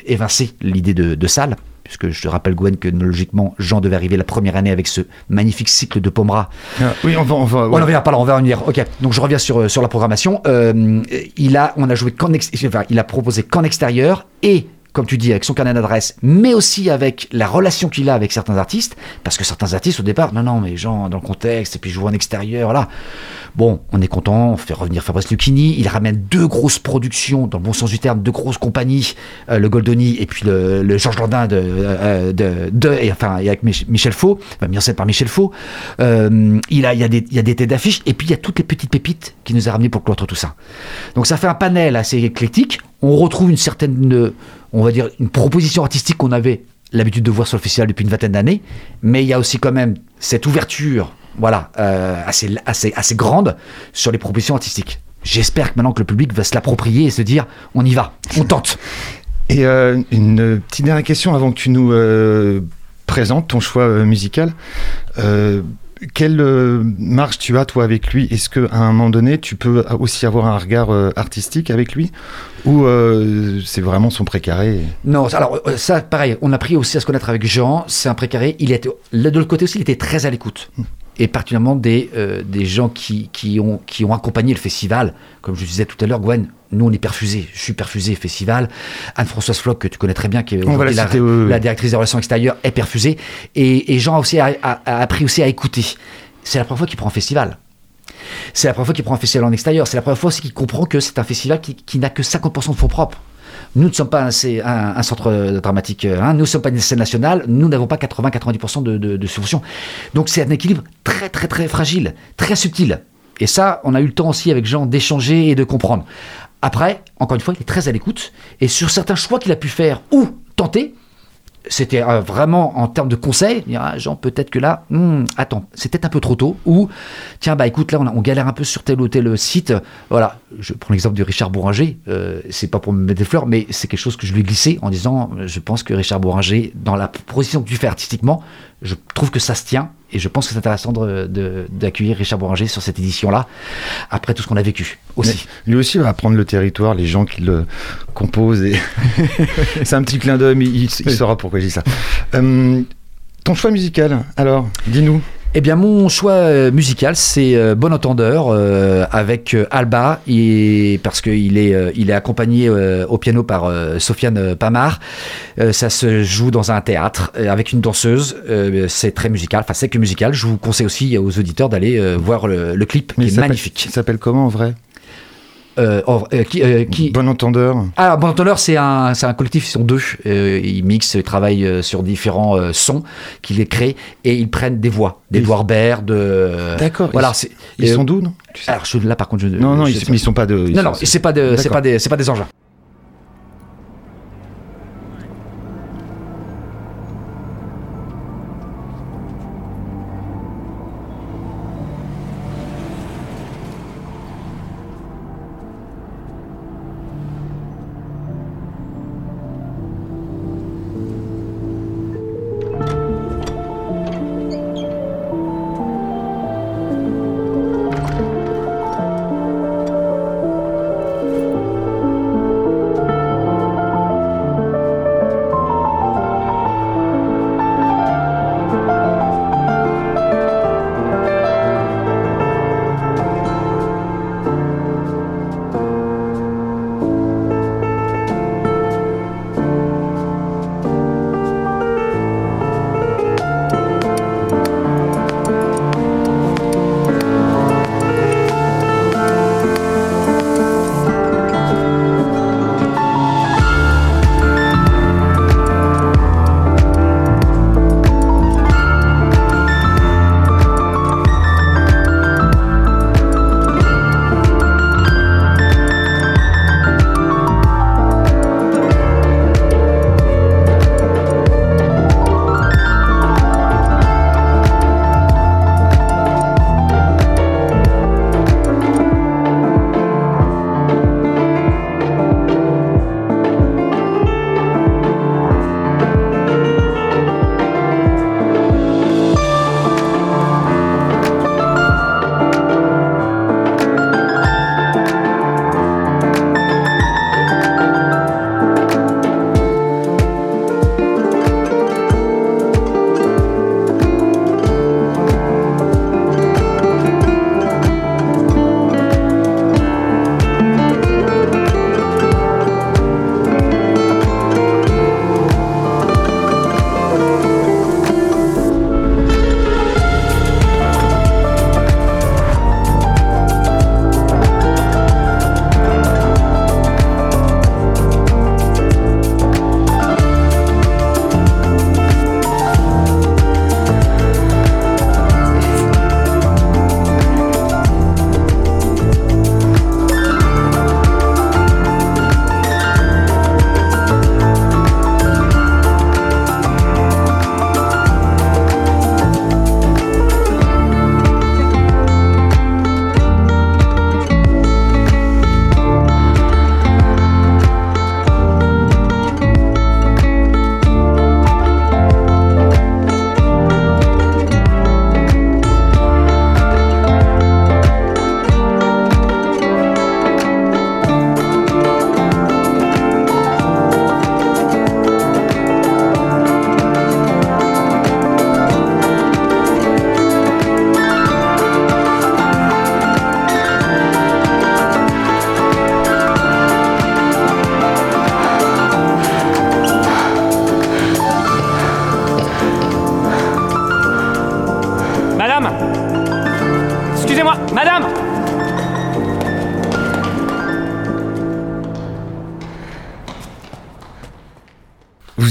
évincé l'idée de salle, puisque je te rappelle, Gwen, que logiquement, Jean devait arriver la première année avec ce magnifique cycle de Pomera Ah, oui, on va. On va on en revient pas là, on va en venir. Ok, donc je reviens sur, euh, sur la programmation. Euh, il a, on a joué qu'en enfin, il a proposé qu'en extérieur et comme tu dis, avec son carnet d'adresse, mais aussi avec la relation qu'il a avec certains artistes, parce que certains artistes au départ, non, non, mais gens dans le contexte, et puis je joue en extérieur, là. Bon, on est content, on fait revenir Fabrice Lucchini, il ramène deux grosses productions, dans le bon sens du terme, deux grosses compagnies, euh, le Goldoni et puis le, le Georges Landin de, euh, de, de- et enfin, et avec Mich- Michel Faux, enfin, mis en par Michel Faux. Euh, il, a, il, y a des, il y a des têtes d'affiches, et puis il y a toutes les petites pépites qui nous a ramené pour clôturer tout ça. Donc ça fait un panel assez éclectique. On retrouve une certaine, euh, on va dire, une proposition artistique qu'on avait l'habitude de voir sur le festival depuis une vingtaine d'années, mais il y a aussi quand même cette ouverture, voilà, euh, assez, assez, assez grande sur les propositions artistiques. J'espère que maintenant que le public va se l'approprier et se dire, on y va, on tente. Et euh, une petite dernière question avant que tu nous présentes ton choix musical. Quelle euh, marge tu as toi avec lui? Est-ce qu'à un moment donné tu peux aussi avoir un regard euh, artistique avec lui? Ou euh, c'est vraiment son précaré? Non, alors ça, pareil, on a appris aussi à se connaître avec Jean, c'est un précaré. Il était, de l'autre côté aussi, il était très à l'écoute. Et particulièrement des, euh, des gens qui, qui, ont, qui ont accompagné le festival. Comme je disais tout à l'heure, Gwen, nous on est perfusés. Je suis perfusé festival. Anne-Françoise Floch, que tu connais très bien, qui est la aujourd'hui la, citer, oui, oui. la directrice des relations extérieures, est perfusée. Et, et Jean a aussi a, a- a appris aussi à écouter. C'est la première fois qu'il prend un festival. C'est la première fois qu'il prend un festival en extérieur. C'est la première fois aussi qu'il comprend que c'est un festival qui, qui n'a que 50% de fonds propres. Nous ne sommes pas un, un centre euh, dramatique, euh, hein, nous ne sommes pas une scène nationale, nous n'avons pas 80-90% de, de, de subventions. Donc c'est un équilibre très très très fragile, très subtil. Et ça, on a eu le temps aussi avec Jean d'échanger et de comprendre. Après, encore une fois, il est très à l'écoute. Et sur certains choix qu'il a pu faire ou tenter, c'était euh, vraiment en termes de conseils, dire, ah, Jean, peut-être que là, hmm, attends, c'est peut-être un peu trop tôt, ou tiens, bah écoute, là, on, galère un peu sur tel ou tel site. Voilà, je prends l'exemple de Richard Bouranger, euh, c'est pas pour me mettre des fleurs, mais c'est quelque chose que je lui ai glissé en disant, euh, je pense que Richard Bouranger, dans la proposition que tu fais artistiquement, je trouve que ça se tient, et je pense que c'est intéressant d'accueillir Richard Bouranger sur cette édition-là, après tout ce qu'on a vécu aussi. Mais Lui aussi va apprendre le territoire, les gens qui le composent. Et... (laughs) c'est un petit clin d'œil, il saura pourquoi je dis ça. Euh, ton choix musical, alors, dis-nous. Eh bien, mon choix euh, musical, c'est euh, Bon Entendeur euh, avec Alba, et, parce qu'il est, euh, il est accompagné euh, au piano par Sofiane Pamar. Ça se joue dans un théâtre avec une danseuse. C'est très musical, enfin, c'est que musical. Je vous conseille aussi aux auditeurs d'aller voir le, le clip, Mais qui est magnifique. Il s'appelle comment en vrai? Euh, euh, qui, euh, qui- Bon entendeur. Ah, Bon Entendeur, c'est un, c'est un collectif, ils sont deux. Ils mixent, ils travaillent sur différents sons qu'ils les créent et ils prennent des voix, d'Edouard Baird, de. D'accord. Voilà, Ils, c'est- ils sont d'où, non? Tu sais Alors, je, là, par contre, je. Non, non, je- ils, mais ils sont pas de. ils non, non, c'est pas, de, c'est D'accord. pas, des, c'est pas des engins.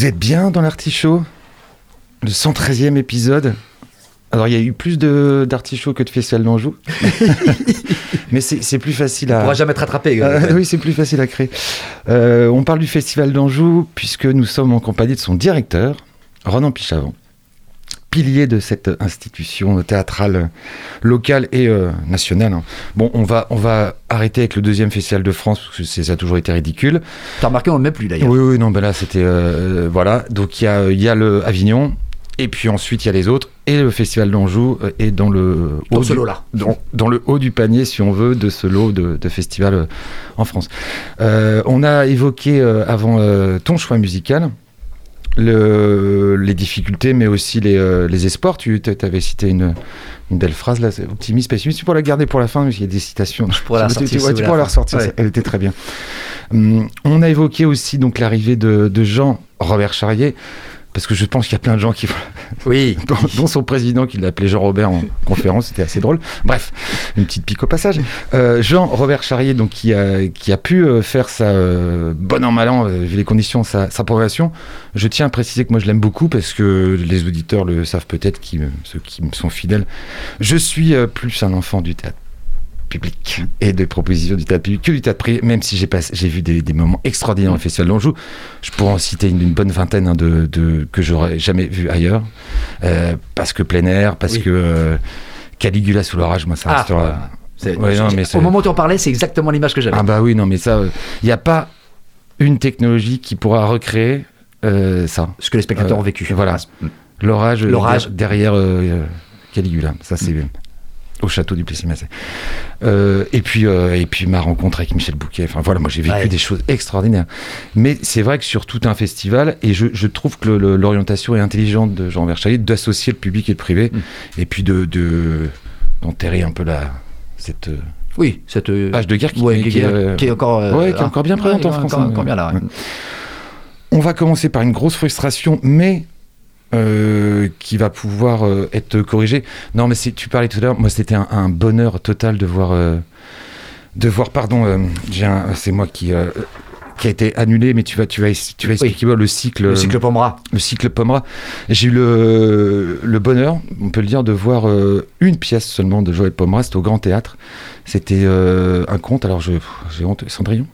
Vous êtes bien dans l'artichaut? Le 113e épisode alors, il y a eu plus d'artichauts que de festival d'Anjou. (laughs) Mais c'est plus facile On à. pourra jamais te rattraper. Euh, euh, oui, c'est plus facile à créer. Euh, on parle du Festival d'Anjou puisque nous sommes en compagnie de son directeur, Ronan Pichavant, pilier de cette institution théâtrale locale et euh, nationale. hein. Bon, on va, on va arrêter avec le deuxième Festival de France parce que ça a toujours été ridicule. T'as remarqué, on le met plus d'ailleurs. Oui, oui, non, ben là, c'était. euh, voilà. Donc, il y a, y a le Avignon, et puis ensuite, il y a les autres, et le Festival d'Anjou euh, est dans le. Dans haut ce du- lot-là. Dans, dans le haut du panier, si on veut, de ce lot de, de festivals euh, en France. Euh, on a évoqué euh, avant euh, ton choix musical. Le, les difficultés, mais aussi les, euh, les espoirs. Tu avais cité une, une belle phrase là, optimiste, pessimiste. Tu pourrais la garder pour la fin, parce qu'il y a des citations. Je pourrais la (laughs) ressortir ouais, tu vous pourrais la la ressortir, Ouais. elle était très bien. Hum, on a évoqué aussi donc l'arrivée de, de Jean Robert Charrier, parce que je pense qu'il y a plein de gens qui, (laughs) Oui. dont, son président qui l'appelait Jean Robert en (laughs) conférence, c'était assez drôle. Bref, une petite pique au passage. Euh, Jean Robert Charrier, donc qui a, qui a pu euh, faire sa euh, bon an mal an, euh, vu les conditions, sa, sa progression. Je tiens à préciser que moi je l'aime beaucoup parce que les auditeurs le savent peut-être, qui, ceux qui me sont fidèles. Je suis plus un enfant du théâtre public et des propositions du théâtre public que du théâtre privé, même si j'ai pas- j'ai vu des, des moments extraordinaires au Festival d'Anjou. Je pourrais en citer une, une bonne vingtaine hein, de, de- que j'aurais jamais vu ailleurs. Euh, parce que plein air, parce Oui. que euh, Caligula sous l'orage, moi ça Ah, restera. Ouais, non, mais Au moment où tu en parlais, c'est exactement l'image que j'avais. Ah bah oui, non mais ça, il n'y a pas une technologie qui pourra recréer euh, ça. Ce que les spectateurs ont vécu. voilà. Mm. L'orage, L'orage. der- derrière Caligula. Ça, c'est au château du Plessis-Massé. Euh, et, puis, euh, et puis ma rencontre avec Michel Bouquet. Enfin voilà, moi j'ai vécu Ouais. des choses extraordinaires. Mais c'est vrai que sur tout un festival, et je, je trouve que l'orientation est intelligente de Jean Verchaillet d'associer le public et le privé, Mm. et puis de de- d'enterrer un peu la, cette euh, Oui, cette page de guerre qui, ouais, qui, qui, est, qui est encore, ouais, qui est ah, encore bien présente ouais, en France. Encore, hein. encore bien là. On va commencer par une grosse frustration, mais euh, qui va pouvoir euh, être corrigée. Non, mais tu parlais tout à l'heure, moi c'était un, un bonheur total de voir, euh, de voir, pardon, c'est moi qui, qui a été annulé, mais tu vas, tu vas, tu vas expliquer moi, le cycle, Le cycle Pomera. le cycle Pomera. J'ai eu le, le bonheur, on peut le dire, de voir euh, une pièce seulement de Joël Pomera, c'était au Grand Théâtre. C'était euh, un conte, alors j'ai honte, Cendrillon?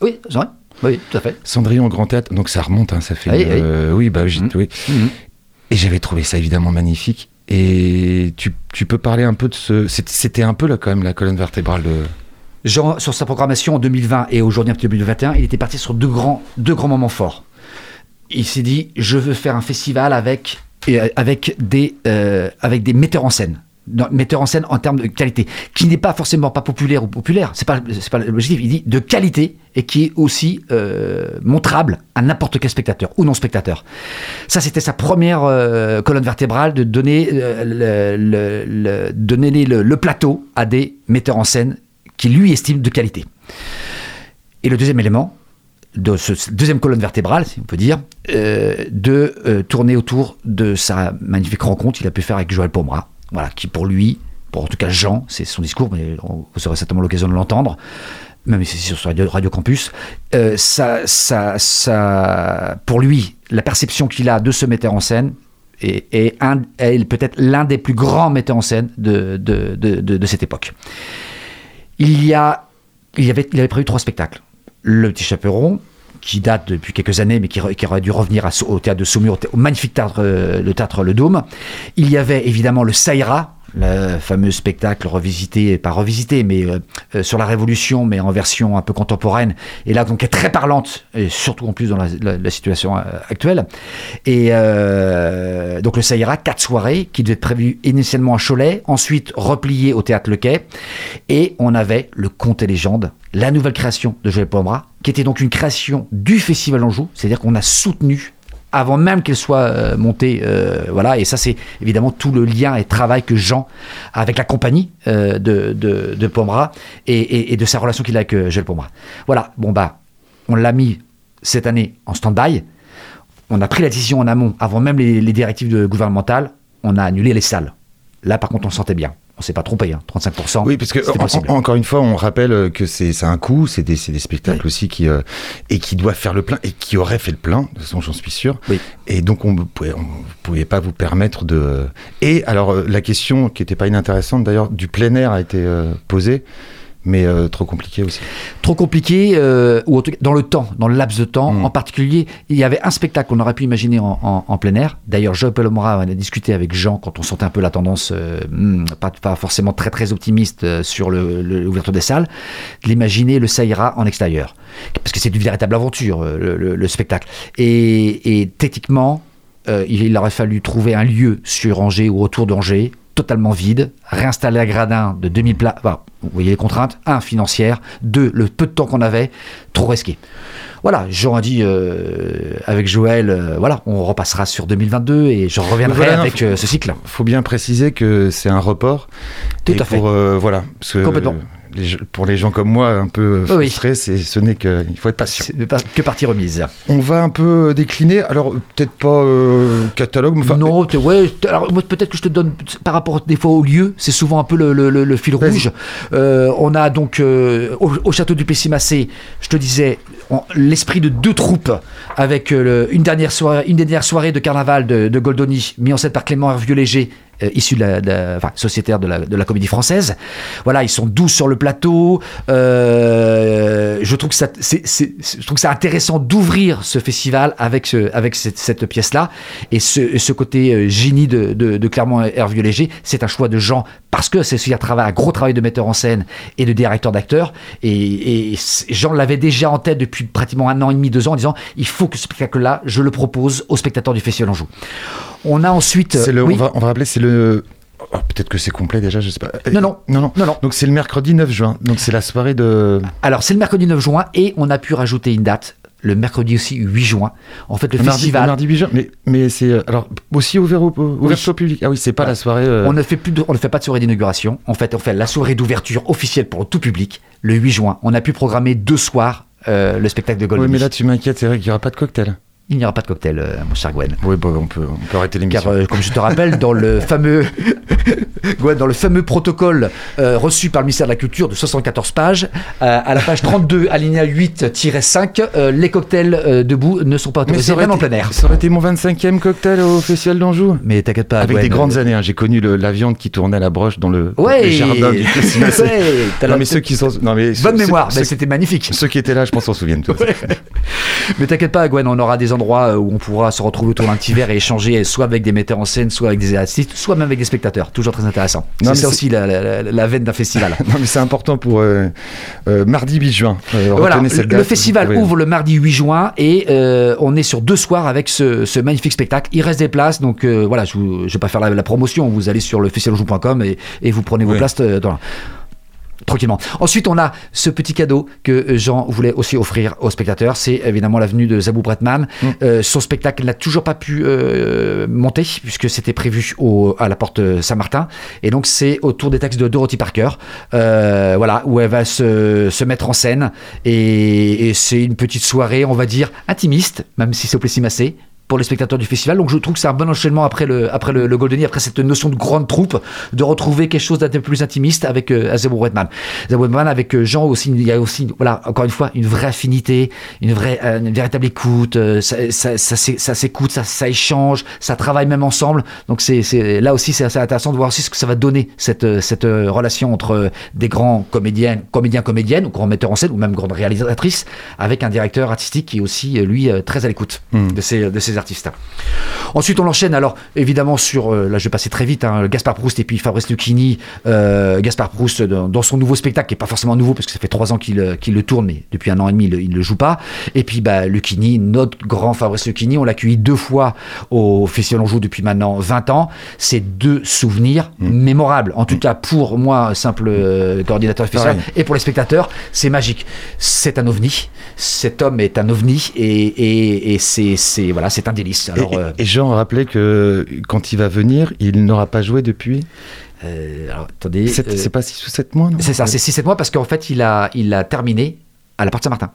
Oui, c'est vrai. Oui, tout à fait. Cendrillon au Grand Théâtre, donc ça remonte, hein, ça fait. Oui, oui. euh, oui, bah Mhm. oui. Mhm. Et j'avais trouvé ça évidemment magnifique. Et tu, tu peux parler un peu de ce. c'était- un peu là, quand même la colonne vertébrale de. Jean, sur sa programmation en 2020 et aujourd'hui en 2021, il était parti sur deux grands, deux grands moments forts. Il s'est dit, je veux faire un festival avec, avec, des, euh, avec des metteurs en scène. Non, metteurs en scène en termes de qualité, qui n'est pas forcément pas populaire ou populaire, c'est pas, pas l'objectif, il dit de qualité et qui est aussi euh, montrable à n'importe quel spectateur ou non spectateur. Ça, c'était sa première euh, colonne vertébrale de donner, euh, le, donner le, plateau à des metteurs en scène qui lui estime de qualité. Et le deuxième élément, de ce ce deuxième colonne vertébrale, si on peut dire, de tourner autour de sa magnifique rencontre qu'il a pu faire avec Joël Pomera, voilà, qui pour lui, pour en tout cas Jean, c'est son discours, mais vous aurez certainement l'occasion de l'entendre, même si c'est sur Radio, Radio Campus, euh, ça, ça, ça, pour lui, la perception qu'il a de ce metteur en scène est, peut-être l'un des plus grands metteurs en scène de, cette époque. Il y a, avait, il avait prévu trois spectacles. Le Petit Chaperon, qui date depuis quelques années, mais qui, aurait dû revenir au théâtre de Saumur, au magnifique théâtre, euh, le théâtre Le Dôme. Il y avait évidemment le Saïra, le fameux spectacle revisité, pas revisité, mais euh, euh, sur la Révolution, mais en version un peu contemporaine, et là donc est très parlante, et surtout en plus dans la, situation euh, actuelle. Et donc le Saïra, quatre soirées, qui devaient être prévues initialement à Cholet, ensuite repliées au théâtre Le Quai, et on avait le Conte et légende, la nouvelle création de Joël Pomera, qui était donc une création du Festival Anjou, c'est-à-dire qu'on a soutenu avant même qu'elle soit euh, montée, euh, voilà, et ça c'est évidemment tout le lien et travail que Jean a avec la compagnie euh, de, de, de et, de sa relation qu'il a avec Joël Pomera. Voilà, bon bah, on l'a mis cette année en stand-by, on a pris la décision en amont, avant même les, les directives gouvernementales, on a annulé les salles. Là par contre on sentait bien. On s'est pas trompé, hein, 35%. Oui, parce que en- encore une fois, on rappelle que c'est un coût, c'est des, des spectacles aussi qui euh, et qui doivent faire le plein et qui auraient fait le plein. De toute façon, j'en suis sûr. Oui. Et donc, on ne pouvait, on pouvait pas vous permettre de. Et alors, euh, la question qui n'était pas inintéressante d'ailleurs du plein air a été euh, posée, mais euh, trop compliqué aussi. trop compliqué, euh, ou en tout cas dans le temps, dans le laps de temps. Mm. En particulier, il y avait un spectacle qu'on aurait pu imaginer en, en- en plein air. D'ailleurs, Joe Pelomora en a discuté avec Jean quand on sentait un peu la tendance, euh, hmm, pas, pas forcément très très optimiste sur l'ouverture des salles, de l'imaginer le Saïra en extérieur. Parce que c'est une véritable aventure, le, le- le spectacle. Et, et techniquement, il, il aurait fallu trouver un lieu sur Angers ou autour d'Angers, totalement vide, réinstaller un gradin de 2000 places. Enfin, vous voyez les contraintes. Un, financière. Deux, le peu de temps qu'on avait, trop risqué. Voilà, a dit euh, avec Joël, euh, voilà, on repassera sur 2022 et je reviendrai Voilà, non, avec faut- euh, ce cycle. faut bien préciser que c'est un report. Tout Et à fait. Pour, euh, voilà, parce que, Complètement. Euh, les pour les gens comme moi, un peu Oui, oui. frustrés, c'est ce n'est que il faut être patient. Que partie remise. On va un peu décliner. Alors peut-être pas euh, catalogue, mais enfin, non, ouais, alors peut-être que je te donne par rapport des fois au lieu, c'est souvent un peu le, le- le- le fil rouge. Euh, on a donc euh, au, au château du Pessimacé, je te disais, on- l'esprit de deux troupes avec euh, le- une, dernière soirée, une des dernières soirées de carnaval de, de Goldoni, mis en scène par Clément Hervieux-Léger. Euh, issu de la, de la- enfin, sociétaire de la, de la comédie française. Voilà, ils sont douces sur le plateau. Euh, je trouve que ça, c'est, c'est- je trouve que c'est intéressant d'ouvrir ce festival avec ce, avec cette, cette pièce-là et ce, ce côté euh, génie de, de, de Clermont Hervieux Léger. C'est un choix de Jean parce que c'est aussi un travail, un gros travail de metteur en scène et de directeur d'acteur. Et, et c- Jean l'avait déjà en tête depuis pratiquement un an et demi, deux ans, en disant il faut que ce spectacle-là, je le propose aux spectateurs du Festival Anjou. On a ensuite. c'est le, oui. on, va, on va rappeler, c'est le. oh, peut-être que c'est complet déjà, je sais pas. Non, non. non, non. Non, non. Donc c'est le mercredi 9 juin. Donc c'est la soirée de. Alors, c'est le mercredi 9 juin et on a pu rajouter une date, le mercredi aussi 8 juin. En fait, le, Le mardi, festival. le mardi 8 juin. Mais, mais c'est euh, alors aussi ouvert au, ouvert Oui. au public. Ah oui, c'est pas Ouais. la soirée. euh, On ne, fait plus de- on ne fait pas de soirée d'inauguration. En fait, on fait la soirée d'ouverture officielle pour le tout public le 8 juin. On a pu programmer deux soirs euh, le spectacle de Oui, Goldoni. mais là tu m'inquiètes, c'est vrai qu'il n'y aura pas de cocktail. Il n'y aura pas de cocktail, euh, mon cher Gwen. Oui, bon, on peut, on peut arrêter l'émission. Car, euh, comme je te rappelle, dans le (laughs) fameux, (laughs) Gwen, dans le fameux protocole euh, reçu par le ministère de la Culture de 74 pages, à la page 32, alinéa 8-5, euh, les cocktails debout ne sont pas autorisés, même en été, plein air. ça aurait été mon 25e cocktail au Festival d'Anjou. Mais t'inquiète pas, Avec Gwen, des grandes années, hein. j'ai connu le- la viande qui tournait à la broche dans le, Ouais, le jardin du (laughs) Festival. ouais, non, mais ceux qui sont. Non, mais Bonne ceux- mémoire, ceux- c'était magnifique. Ceux qui étaient là, je pense, s'en souviennent tous. Mais t'inquiète pas, Gwen, on aura des endroits euh, où on pourra se retrouver autour d'un petit verre et échanger soit avec des metteurs en scène, soit avec des artistes, soit même avec des spectateurs. Toujours très intéressant. C'est ça aussi la, la- la- la veine d'un festival. (laughs) non, mais c'est important pour euh, euh, mardi 8 juin. Euh, Voilà, cette le date. festival ouvre le mardi 8 juin et euh, on est sur deux soirs avec ce, ce magnifique spectacle. Il reste des places, donc euh, voilà, je ne vais pas faire la, la promotion. Vous allez sur le festivaljou.com et, et vous prenez vos Oui. places euh, dans- tranquillement. Ensuite, on a ce petit cadeau que Jean voulait aussi offrir aux spectateurs. C'est évidemment la venue de Zabou Bretman. Mm. Euh, son spectacle n'a toujours pas pu euh, monter puisque c'était prévu au, à la porte Saint-Martin. Et donc, c'est autour des textes de Dorothy Parker. Euh, voilà, où elle va se, se mettre en scène. Et, et c'est une petite soirée, on va dire, intimiste, même si c'est au Plessis-Massé pour les spectateurs du festival. Donc je trouve que c'est un bon enchaînement après le, après le, le Goldeni, après cette notion de grande troupe, de retrouver quelque chose d'un peu plus intimiste avec euh, Zabou Redman. Zabou Redman avec euh, Jean aussi, il y a aussi, voilà, encore une fois, une vraie affinité, une vraie, euh, une véritable écoute, euh, ça, ça, ça, s'é- ça s'écoute, ça, ça échange, ça travaille même ensemble. Donc c'est, c'est là aussi c'est assez intéressant de voir aussi ce que ça va donner cette, euh, cette relation entre des grands comédiens, comédiens, comédiennes, ou grands metteurs en scène, ou même grandes réalisatrices, avec un directeur artistique qui est aussi lui euh, très à l'écoute Mm. de ces, de artistes. Ensuite, on enchaîne alors évidemment sur, euh, là je vais passer très vite, hein, Gaspard Proust et puis Fabrice Lucchini. Euh, Gaspard Proust dans, dans son nouveau spectacle, qui est pas forcément nouveau parce que ça fait trois ans qu'il euh, le tourne, mais depuis un an et demi il, ne le joue pas. Et puis bah, Lucchini, notre grand Fabrice Lucchini, on l'a accueilli deux fois au Festival Anjou depuis maintenant 20 ans. C'est deux souvenirs mémorables. En tout cas pour moi, simple euh, coordinateur festival, et pour les spectateurs, c'est magique. C'est un ovni. Cet homme est un ovni et, et, c'est- voilà, c'est un délice. Alors, et, euh, et Jean rappelait que quand il va venir, il n'aura pas joué depuis. euh, alors, attendez. euh, c'est pas 6 ou 7 mois, non? C'est ça, c'est 6-7 mois parce qu'en fait, il a, il a terminé à la porte Saint-Martin.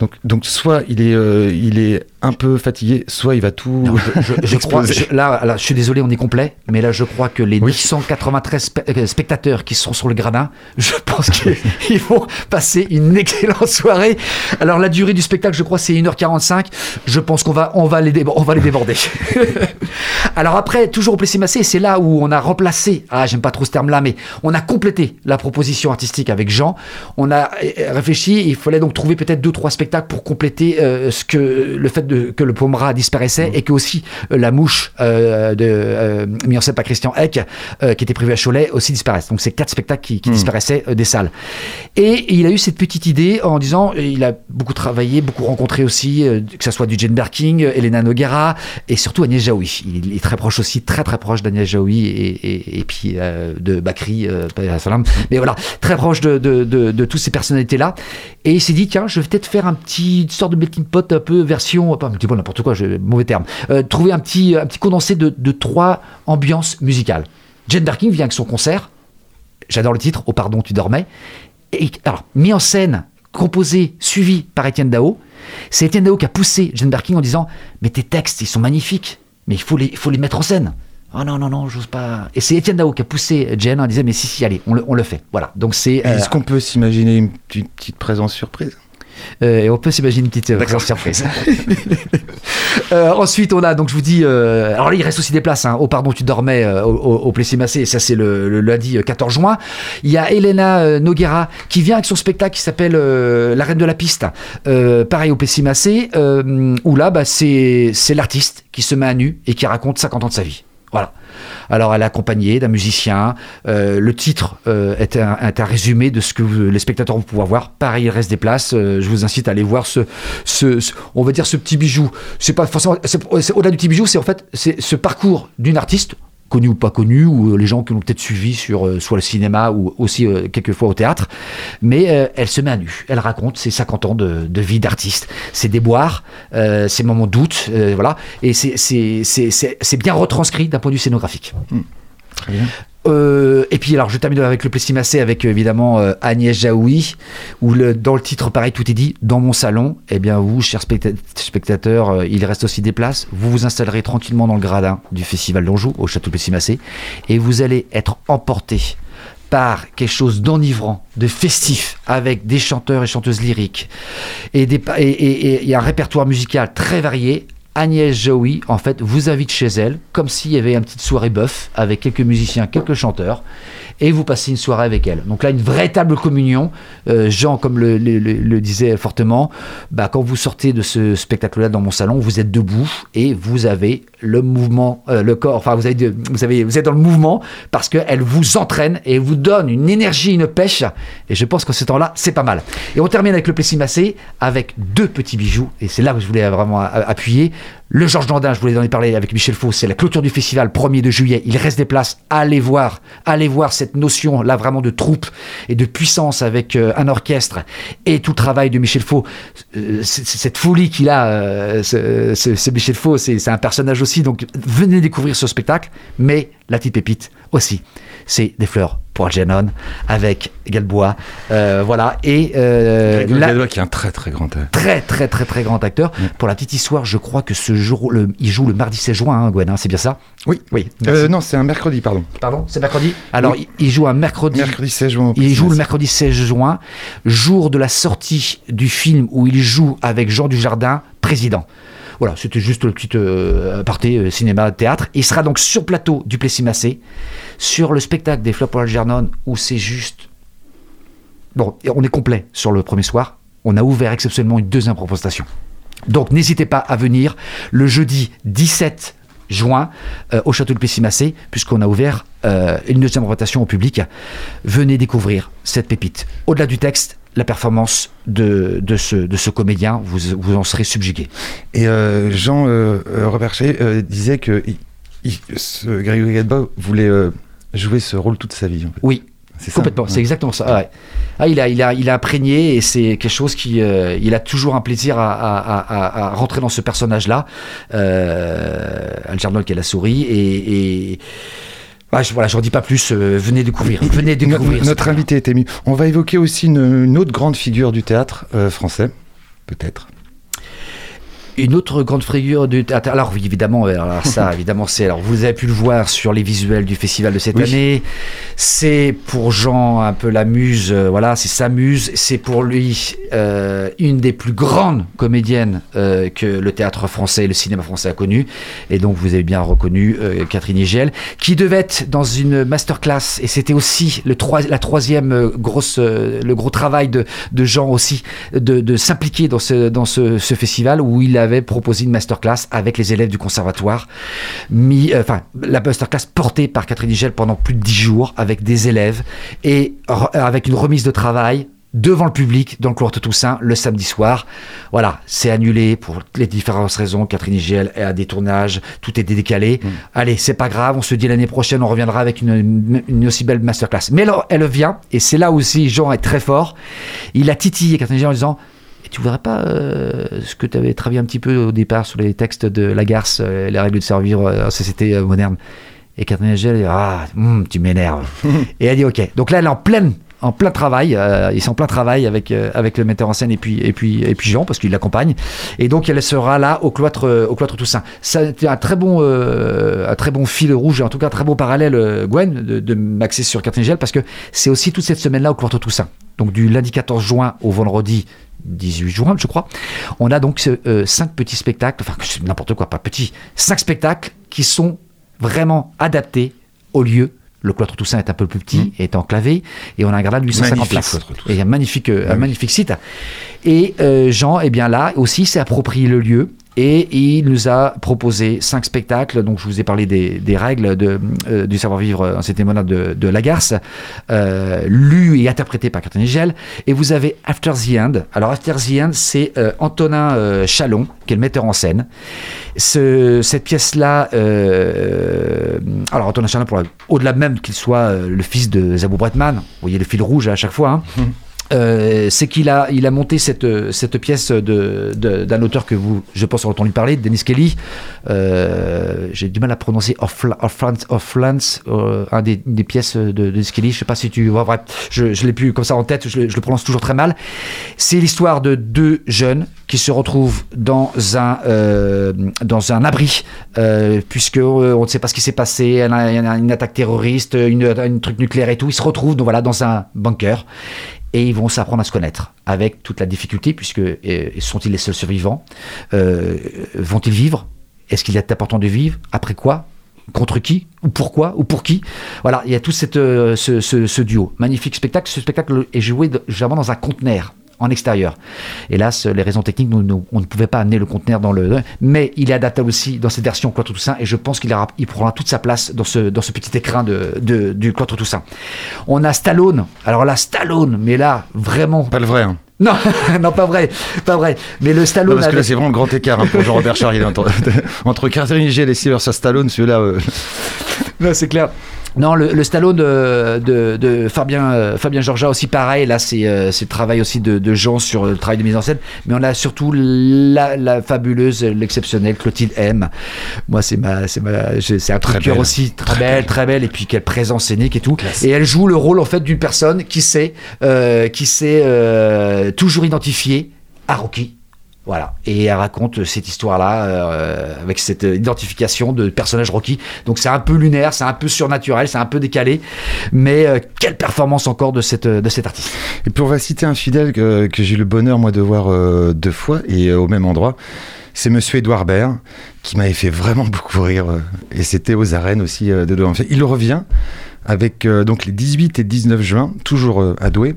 Donc, donc soit il est, euh, il est un peu fatigué, soit il va tout. Non, je, je- je crois, je- là, là, je suis désolé, on est complet, mais là, je crois que les Oui. 993 spe- euh, spectateurs qui seront sur le gradin, je pense qu'ils (laughs) vont passer une excellente soirée. Alors, la durée du spectacle, je crois, c'est 1h45. Je pense qu'on va, on va, les, on va les déborder. (laughs) Alors, après, toujours au Plessis-Massé, c'est là où on a remplacé, ah, j'aime pas trop ce terme-là, mais on a complété la proposition artistique avec Jean. On a euh, réfléchi, il fallait donc trouver peut-être deux, trois spectacles pour compléter euh, ce que, le fait de, que le Pomera disparaissait et que aussi euh, la mouche euh, de, mis en scène par Christian Eck, qui était prévue à Cholet, aussi disparaisse. Donc c'est quatre spectacles qui, qui disparaissaient des salles. Et il a eu cette petite idée en disant, il a beaucoup travaillé, beaucoup rencontré aussi, que ce soit du Jane Birkin, euh, Elena Noguera et surtout Agnès Jaoui. Il est très proche aussi, très très proche d'Agnès Jaoui et, et, et puis de Bakri, mais voilà, très proche de, de, de, de toutes ces personnalités-là. Et il s'est dit, tiens, je vais peut-être faire un petit une sorte de melting pot un peu version, pas melting pot, n'importe quoi, je, mauvais terme, Euh, trouver un petit, un petit condensé de, de trois ambiances musicales. Jane Birkin vient avec son concert, j'adore le titre, Oh pardon, tu dormais. Et, alors, mis en scène, composé, suivi par Étienne Dao. C'est Étienne Dao qui a poussé Jane Birkin en disant Mais tes textes, ils sont magnifiques, mais il faut les, il faut les mettre en scène. Oh non, non, non, j'ose pas. Et c'est Étienne Dao qui a poussé Jen en disant Mais si, si, allez, on le, on le fait. Voilà. Donc c'est. euh, Est-ce qu'on peut s'imaginer une petite, petite présence surprise? euh, et on peut s'imaginer une petite euh, surprise. (laughs) Euh, ensuite, on a, donc je vous dis, euh, alors là, il reste aussi des places. Hein, au Pardon, tu dormais euh, au, au, au Plessis-Massé, et ça, c'est le, le lundi euh, 14 juin. Il y a Elena euh, Noguera qui vient avec son spectacle qui s'appelle euh, La Reine de la Piste. Euh, pareil au Plessis-Massé, euh, où là, bah, c'est c'est l'artiste qui se met à nu et qui raconte 50 ans de sa vie. Voilà. Alors, elle est accompagnée d'un musicien. Euh, le titre euh, est, un, résumé de ce que les spectateurs vont pouvoir voir. Pareil, il reste des places. Euh, je vous incite à aller voir ce, on va dire ce petit bijou. C'est pas forcément, au-delà du petit bijou, c'est en fait c'est ce parcours d'une artiste connue ou pas connue, ou euh, les gens qui l'ont peut-être suivi sur euh, soit le cinéma ou aussi euh, quelquefois au théâtre. Mais elle se met à nu. Elle raconte ses 50 ans de, vie d'artiste, ses déboires, ses moments de doute, voilà. Et c'est- bien retranscrit d'un point de vue scénographique. Très bien. Euh, et puis alors je termine avec le Plessis-Massé avec euh, évidemment euh, Agnès Jaoui où dans le titre pareil tout est dit dans mon salon eh bien vous chers specta- spectateurs il reste aussi des places vous vous installerez tranquillement dans le gradin du festival d'Anjou au château Plessis-Massé et vous allez être emporté par quelque chose d'enivrant, de festif, avec des chanteurs et chanteuses lyriques, et des et- un répertoire musical très varié. Agnès Jaoui, en fait, vous invite chez elle, comme s'il y avait une petite soirée bœuf, avec quelques musiciens, quelques chanteurs, et vous passez une soirée avec elle. Donc là, une véritable communion. Euh, Jean, comme le, le- disait fortement, bah, quand vous sortez de ce spectacle-là dans mon salon, vous êtes debout et vous avez le mouvement, euh, le corps, enfin, vous, avez, vous, avez, vous êtes dans le mouvement parce qu'elle vous entraîne et vous donne une énergie, une pêche. Et je pense que ce temps-là, c'est pas mal. Et on termine avec le Plessis-Massé avec deux petits bijoux. Et c'est là où je voulais vraiment appuyer. Le Georges Dandin, je voulais en parler avec Michel Faux, c'est la clôture du festival, 1er de juillet. Il reste des places. Allez voir, allez voir cette notion là vraiment de troupe et de puissance avec euh, un orchestre et tout le travail de Michel Faux. Euh, cette folie qu'il a, euh, ce, Michel Faux, c'est un personnage aussi. Donc venez découvrir ce spectacle. Mais la petite pépite aussi, c'est des fleurs pour Algernon avec Galbois. Euh, voilà. Et euh, la- Gadebois, qui est un très très grand euh, très très très très grand acteur. Pour la petite histoire, je crois que ce jour, le, il joue le mardi 16 juin, hein, Gwen, hein, c'est bien ça? Oui. Oui. Euh, non, c'est un mercredi, pardon. Pardon, c'est mercredi? Alors, il, il joue un mercredi. Mercredi 16 juin. Il joue le mercredi 16 juin, jour de la sortie du film où il joue avec Jean Dujardin, président. Voilà, c'était juste le petit euh, aparté euh, cinéma, théâtre. Il sera donc sur plateau du Plessis-Massé, sur le spectacle des Fleurs pour Algernon, où c'est juste. Bon, on est complet sur le premier soir. On a ouvert exceptionnellement une deuxième proposition. Donc n'hésitez pas à venir le jeudi 17 juin euh, au château de Plessis-Massé, puisqu'on a ouvert une deuxième rotation au public. Venez découvrir cette pépite. Au-delà du texte, la performance de, de, ce, de ce comédien, vous, vous en serez subjugué. Et euh, Jean euh, euh, Reperché euh, disait que il, il- ce Grégory Gadebois voulait jouer ce rôle toute sa vie. en fait. Oui, C'est complètement, Ouais. c'est exactement ça. ah ouais. Ah, il, a, il, a, il a imprégné et c'est quelque chose qui. il a toujours un plaisir à, à- à- à rentrer dans ce personnage-là. Euh, Algernon qui est la souris et. et ah, je, voilà, je ne dis pas plus, euh, venez découvrir. Venez découvrir. notre invité est ému. On va évoquer aussi une, une autre grande figure du théâtre euh, français, peut-être Une autre grande figure du théâtre. Alors oui, évidemment, euh, alors ça, (laughs) évidemment, c'est. Alors vous avez pu le voir sur les visuels du festival de cette Oui. année. C'est pour Jean un peu la muse. euh, voilà, c'est sa muse. C'est pour lui euh, une des plus grandes comédiennes euh, que le théâtre français et le cinéma français a connu. Et donc vous avez bien reconnu Catherine Higel, qui devait être dans une masterclass. Et c'était aussi le la troisième grosse, le gros travail de, de Jean aussi, de, de s'impliquer dans ce, dans ce, ce festival où il avait proposé une masterclass avec les élèves du conservatoire. Mis, euh, enfin, la masterclass portée par Catherine Higel pendant plus de dix jours avec des élèves et re- avec une remise de travail devant le public dans le couloir de Toussaint le samedi soir. Voilà, c'est annulé pour les différentes raisons. Catherine Higel est à des tournages, tout est décalé. Allez, c'est pas grave, on se dit l'année prochaine, on reviendra avec une, une- une aussi belle masterclass. Mais alors, elle vient, et c'est là aussi Jean est très fort. Il a titillé Catherine Higel en disant tu voudrais pas euh, ce que tu avais travaillé un petit peu au départ sur les textes de Lagarce, euh, les règles de survivre euh, en société moderne Et Catherine Hegel dit Ah, hum, tu m'énerves. (laughs) et elle dit Ok. Donc là, elle est en pleine. En plein travail, euh, ils sont en plein travail avec, euh, avec le metteur en scène et puis, et puis, et puis Jean, parce qu'il l'accompagne. Et donc, elle sera là au cloître, euh, au cloître Toussaint. Été un très bon, euh, un très bon fil rouge, en tout cas un très bon parallèle, Gwen, de, de sur Catherine Hegel, parce que c'est aussi toute cette semaine-là au cloître Toussaint. Donc, du lundi 14 juin au vendredi 18 juin, je crois. On a donc cinq petits spectacles, enfin n'importe quoi, pas petits, cinq spectacles qui sont vraiment adaptés au lieu. Le cloître Toussaint est un peu plus petit, est enclavé, et on a un gradin de 850 Magnifique places. Et un magnifique, euh, un oui. magnifique site. Et euh, Jean, eh bien là aussi, s'est approprié le lieu. Et il nous a proposé cinq spectacles. Donc, je vous ai parlé des, règles de, euh, du savoir-vivre en monade de, de Lagarce, euh, lu et interprété par Catherine Hegel. Et vous avez After the End. Alors, After the End, c'est euh, Antonin Chalon, qui est le metteur en scène. Ce- cette pièce-là, alors Antonin Chalon, au-delà même qu'il soit le fils de Zabou Bretman, vous voyez le fil rouge à chaque fois, hein, euh, c'est qu'il a, il a monté cette, cette pièce de, d'un auteur que vous, je pense, avez entendu parler, Dennis Kelly. Euh, j'ai du mal à prononcer Offlands, Offlands, euh, un des, une des pièces de, de Dennis Kelly. Je sais pas si tu vois, bref, je, je l'ai plus comme ça en tête, je, le- prononce toujours très mal. C'est l'histoire de deux jeunes qui se retrouvent dans un, euh, dans un abri, puisque on ne sait pas ce qui s'est passé, a une attaque terroriste, une, une truc nucléaire et tout. Ils se retrouvent donc, voilà, dans un bunker et ils vont s'apprendre à se connaître avec toute la difficulté, puisque euh, sont-ils les seuls survivants Euh, Vont-ils vivre? Est-ce qu'il est important de vivre? Après quoi? Contre qui? Ou pourquoi? Ou pour qui? Voilà, il y a tout euh, ce, duo. Magnifique spectacle. Ce spectacle est joué généralement dans un conteneur en extérieur. Hélas, les raisons techniques, nous, nous- on ne pouvait pas amener le conteneur dans le... Mais il est adaptable aussi dans cette version Cloître Toussaint et je pense qu'il il prendra toute sa place dans ce, dans ce petit écrin de, de- du Cloître Toussaint. On a Stallone. Alors là, Stallone, mais là, vraiment... Pas le vrai. Hein. Non, (laughs) non, pas vrai, pas vrai. Mais le Non, Stallone... parce que là, avec- c'est vraiment le grand écart hein, pour Jean-Robert Charrier. Entre, (laughs) entre Catherine Hegel et Sylvester Stallone, celui-là. euh, Non, c'est clair. Non, le, le Stallone de, de, de Fabien, euh, Fabien Georgia aussi pareil. Là, c'est euh, c'est le travail aussi de, de Jean sur le travail de mise en scène. Mais on a surtout la, la fabuleuse, l'exceptionnelle Clotilde M. Moi, c'est ma, c'est ma, c'est un Très cœur aussi très, belle, très belle. Et puis quelle présence scénique et tout. Et elle joue le rôle en fait d'une personne qui s'est, euh, qui s'est euh, toujours identifiée à Rocky. Voilà, et elle raconte cette histoire-là euh, avec cette identification de personnage Rocky. Donc c'est un peu lunaire, c'est un peu surnaturel, c'est un peu décalé, mais euh, quelle performance encore de cet artiste. Et puis on citer un fidèle que, j'ai eu le bonheur moi de voir euh, deux fois et au même endroit. C'est Monsieur Édouard Baird qui m'avait fait vraiment beaucoup rire euh, et c'était aux arènes aussi euh, de Douai. Il revient avec euh, donc les 18 et 19 juin, toujours à Douai,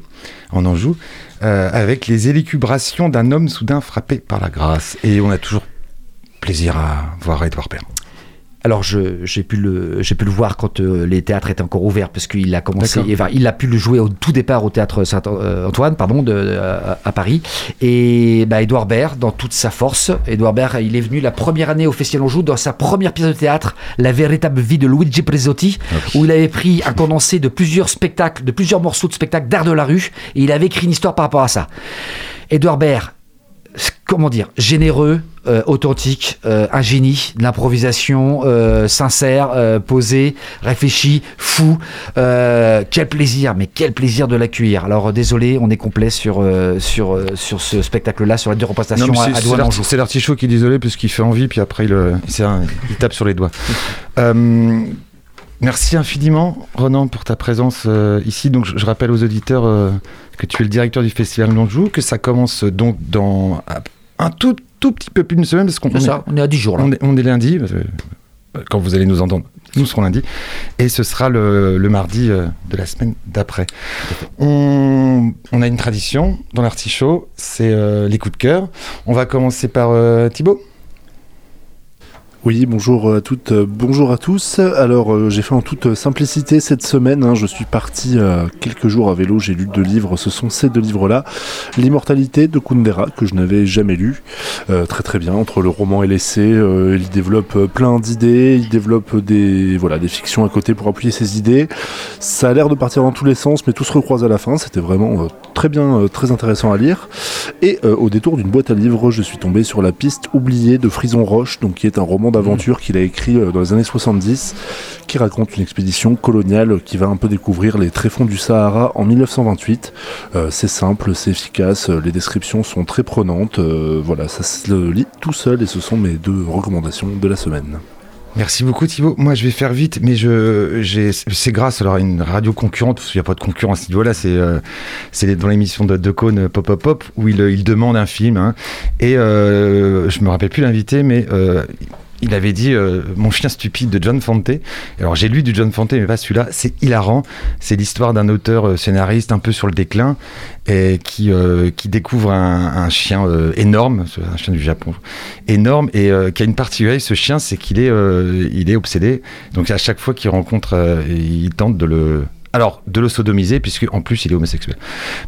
en Anjou, avec les élucubrations d'un homme soudain frappé par la grâce. Et on a toujours plaisir à voir Édouard Baird. Alors j'ai pu le j'ai pu le voir quand euh, les théâtres étaient encore ouverts parce qu'il a commencé enfin, il a pu le jouer au tout départ au théâtre Saint-Antoine pardon de, de- à, à Paris. Et bah, Édouard Baird dans toute sa force Édouard Baird il est venu la première année au Festival Anjou dans sa première pièce de théâtre La véritable vie de Luigi Presotti où il avait pris un condensé de plusieurs spectacles de plusieurs morceaux de spectacles d'art de la rue et il avait écrit une histoire par rapport à ça. Édouard Baird comment dire, généreux, euh, authentique, euh, un génie, de l'improvisation, euh, sincère, euh, posé, réfléchi, fou. Quel plaisir, mais quel plaisir de l'accueillir. Alors désolé, on est complet sur, sur, sur ce spectacle-là, sur la deux représentations Non, à, c'est- à c'est l'artichaut qui est désolé parce qu'il fait envie, puis après il, c'est un- il tape sur les doigts. (laughs) Merci infiniment, Ronan, pour ta présence euh, ici. Donc, je, je rappelle aux auditeurs euh, que tu es le directeur du Festival d'Anjou, que ça commence euh, donc dans un tout, tout petit peu plus d'une semaine, parce qu'on on est- ça, on est à 10 jours là. on est, on est lundi, parce que, quand vous allez nous entendre, nous serons lundi, et ce sera le, le mardi de la semaine d'après. On, on a une tradition dans l'artichaut, c'est les coups de cœur. On va commencer par Thibaut. Oui, bonjour à toutes, euh, bonjour à tous. Alors, euh, j'ai fait en toute simplicité cette semaine. hein. je suis parti euh, quelques jours à vélo. J'ai lu deux livres. Ce sont ces deux livres-là L'immortalité de Kundera, que je n'avais jamais lu. Euh, très très bien. Entre le roman et l'essai, euh, il développe euh, plein d'idées. Il développe des, voilà, des fictions à côté pour appuyer ses idées. Ça a l'air de partir dans tous les sens, mais tout se recroise à la fin. C'était vraiment euh, très bien, euh, très intéressant à lire. Et euh, au détour d'une boîte à livres, je suis tombé sur La piste oubliée de Frison Roche, donc qui est un roman d'aventure qu'il a écrit euh, dans les années 70, qui raconte une expédition coloniale qui va un peu découvrir les tréfonds du Sahara en 1928. Euh, c'est simple, c'est efficace, euh, les descriptions sont très prenantes. voilà, ça se lit tout seul et ce sont mes deux recommandations de la semaine. Merci beaucoup Thibaut. Moi je vais faire vite, mais je, c'est grâce à une radio concurrente, parce qu'il n'y a pas de concurrence à c'est, dans l'émission de, de Pop Pop Pop, où il, demande un film, hein, et euh, je me rappelle plus l'invité, mais il avait dit euh, Mon chien stupide de John Fante. Alors j'ai lu du John Fante, mais pas celui-là. C'est hilarant. C'est l'histoire d'un auteur euh, scénariste un peu sur le déclin et qui, euh, découvre un, chien énorme, un chien du Japon, énorme et qui a une particularité. Ce chien, c'est qu'il est, il est obsédé. Donc à chaque fois qu'il rencontre, il tente de le, alors de le sodomiser puisque en plus il est homosexuel.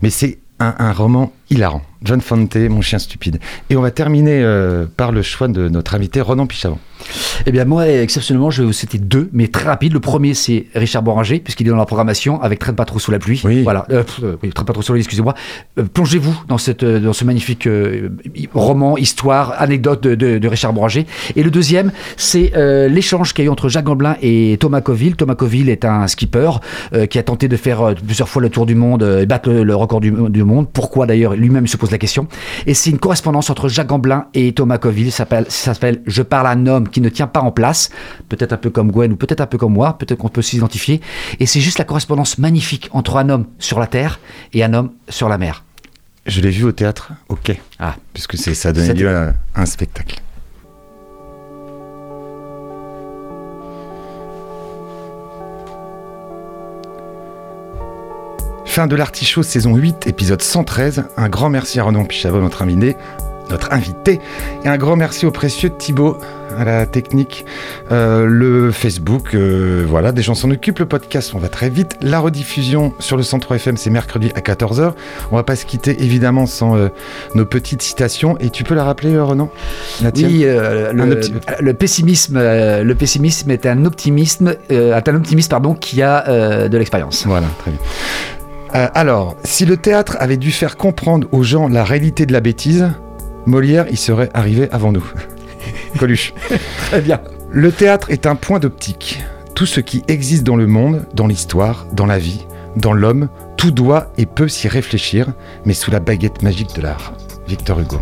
Mais c'est un roman hilarant. John Fante, mon chien stupide. Et on va terminer euh, par le choix de notre invité Ronan Pichavant. Eh bien, moi, exceptionnellement, je vais vous citer deux, mais très rapide. Le premier, c'est Richard Boranger, puisqu'il est dans la programmation avec Traîne pas trop sous la pluie. Oui. Voilà. Euh, euh, oui, Traîne pas trop sous la pluie, excusez-moi. Euh, Plongez-vous dans, cette, dans ce magnifique roman, histoire, anecdote de, de- de Richard Boranger. Et le deuxième, c'est l'échange qu'il y a eu entre Jacques Gamblin et Thomas Coville. Thomas Coville est un skipper qui a tenté de faire plusieurs fois le tour du monde et battre le, le record du, du monde. Pourquoi d'ailleurs Lui-même se pose la question. Et c'est une correspondance entre Jacques Gamblin et Thomas Coville. Ça s'appelle- Je parle à un homme qui ne tient pas en place. Peut-être un peu comme Gwen ou peut-être un peu comme moi. Peut-être qu'on peut s'identifier. Et c'est juste la correspondance magnifique entre un homme sur la terre et un homme sur la mer. Je l'ai vu au théâtre, au quai, Ah. puisque c'est, ça C'était- lieu à un spectacle. Fin de l'artichaut saison 8, épisode 113. Un grand merci à Renan Pichavot, notre invité, notre invité, et un grand merci au précieux Thibaut à la technique, Euh, le Facebook, euh, voilà, des gens s'en occupent, le podcast, on va très vite. La rediffusion sur le 103 FM, c'est mercredi à 14h. On va pas se quitter évidemment sans euh, nos petites citations. Et tu peux la rappeler, Renan La Oui, le, pessimisme, le pessimisme est un optimisme, est un optimiste pardon qui a de l'expérience. Voilà, très bien. Euh, alors, si le théâtre avait dû faire comprendre aux gens la réalité de la bêtise, Molière y serait arrivé avant nous. (laughs) Coluche. Très bien. Le théâtre est un point d'optique. Tout ce qui existe dans le monde, dans l'histoire, dans la vie, dans l'homme, tout doit et peut s'y réfléchir, mais sous la baguette magique de l'art. Victor Hugo.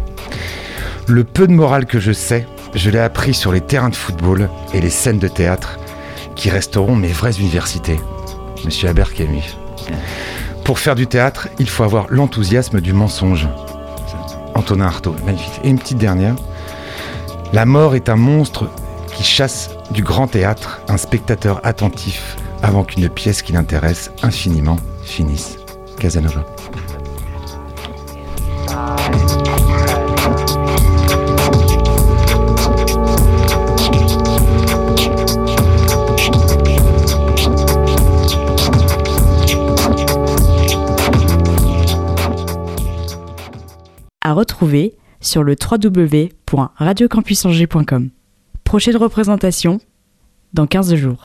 Le peu de morale que je sais, je l'ai appris sur les terrains de football et les scènes de théâtre, qui resteront mes vraies universités. Monsieur Albert Camus. Pour faire du théâtre, il faut avoir l'enthousiasme du mensonge. Antonin Artaud, magnifique. Et une petite dernière. La mort est un monstre qui chasse du grand théâtre un spectateur attentif avant qu'une pièce qui l'intéresse infiniment finisse. Casanova. Retrouver sur le www.radiocampusangers.com. Prochaine représentation dans 15 jours.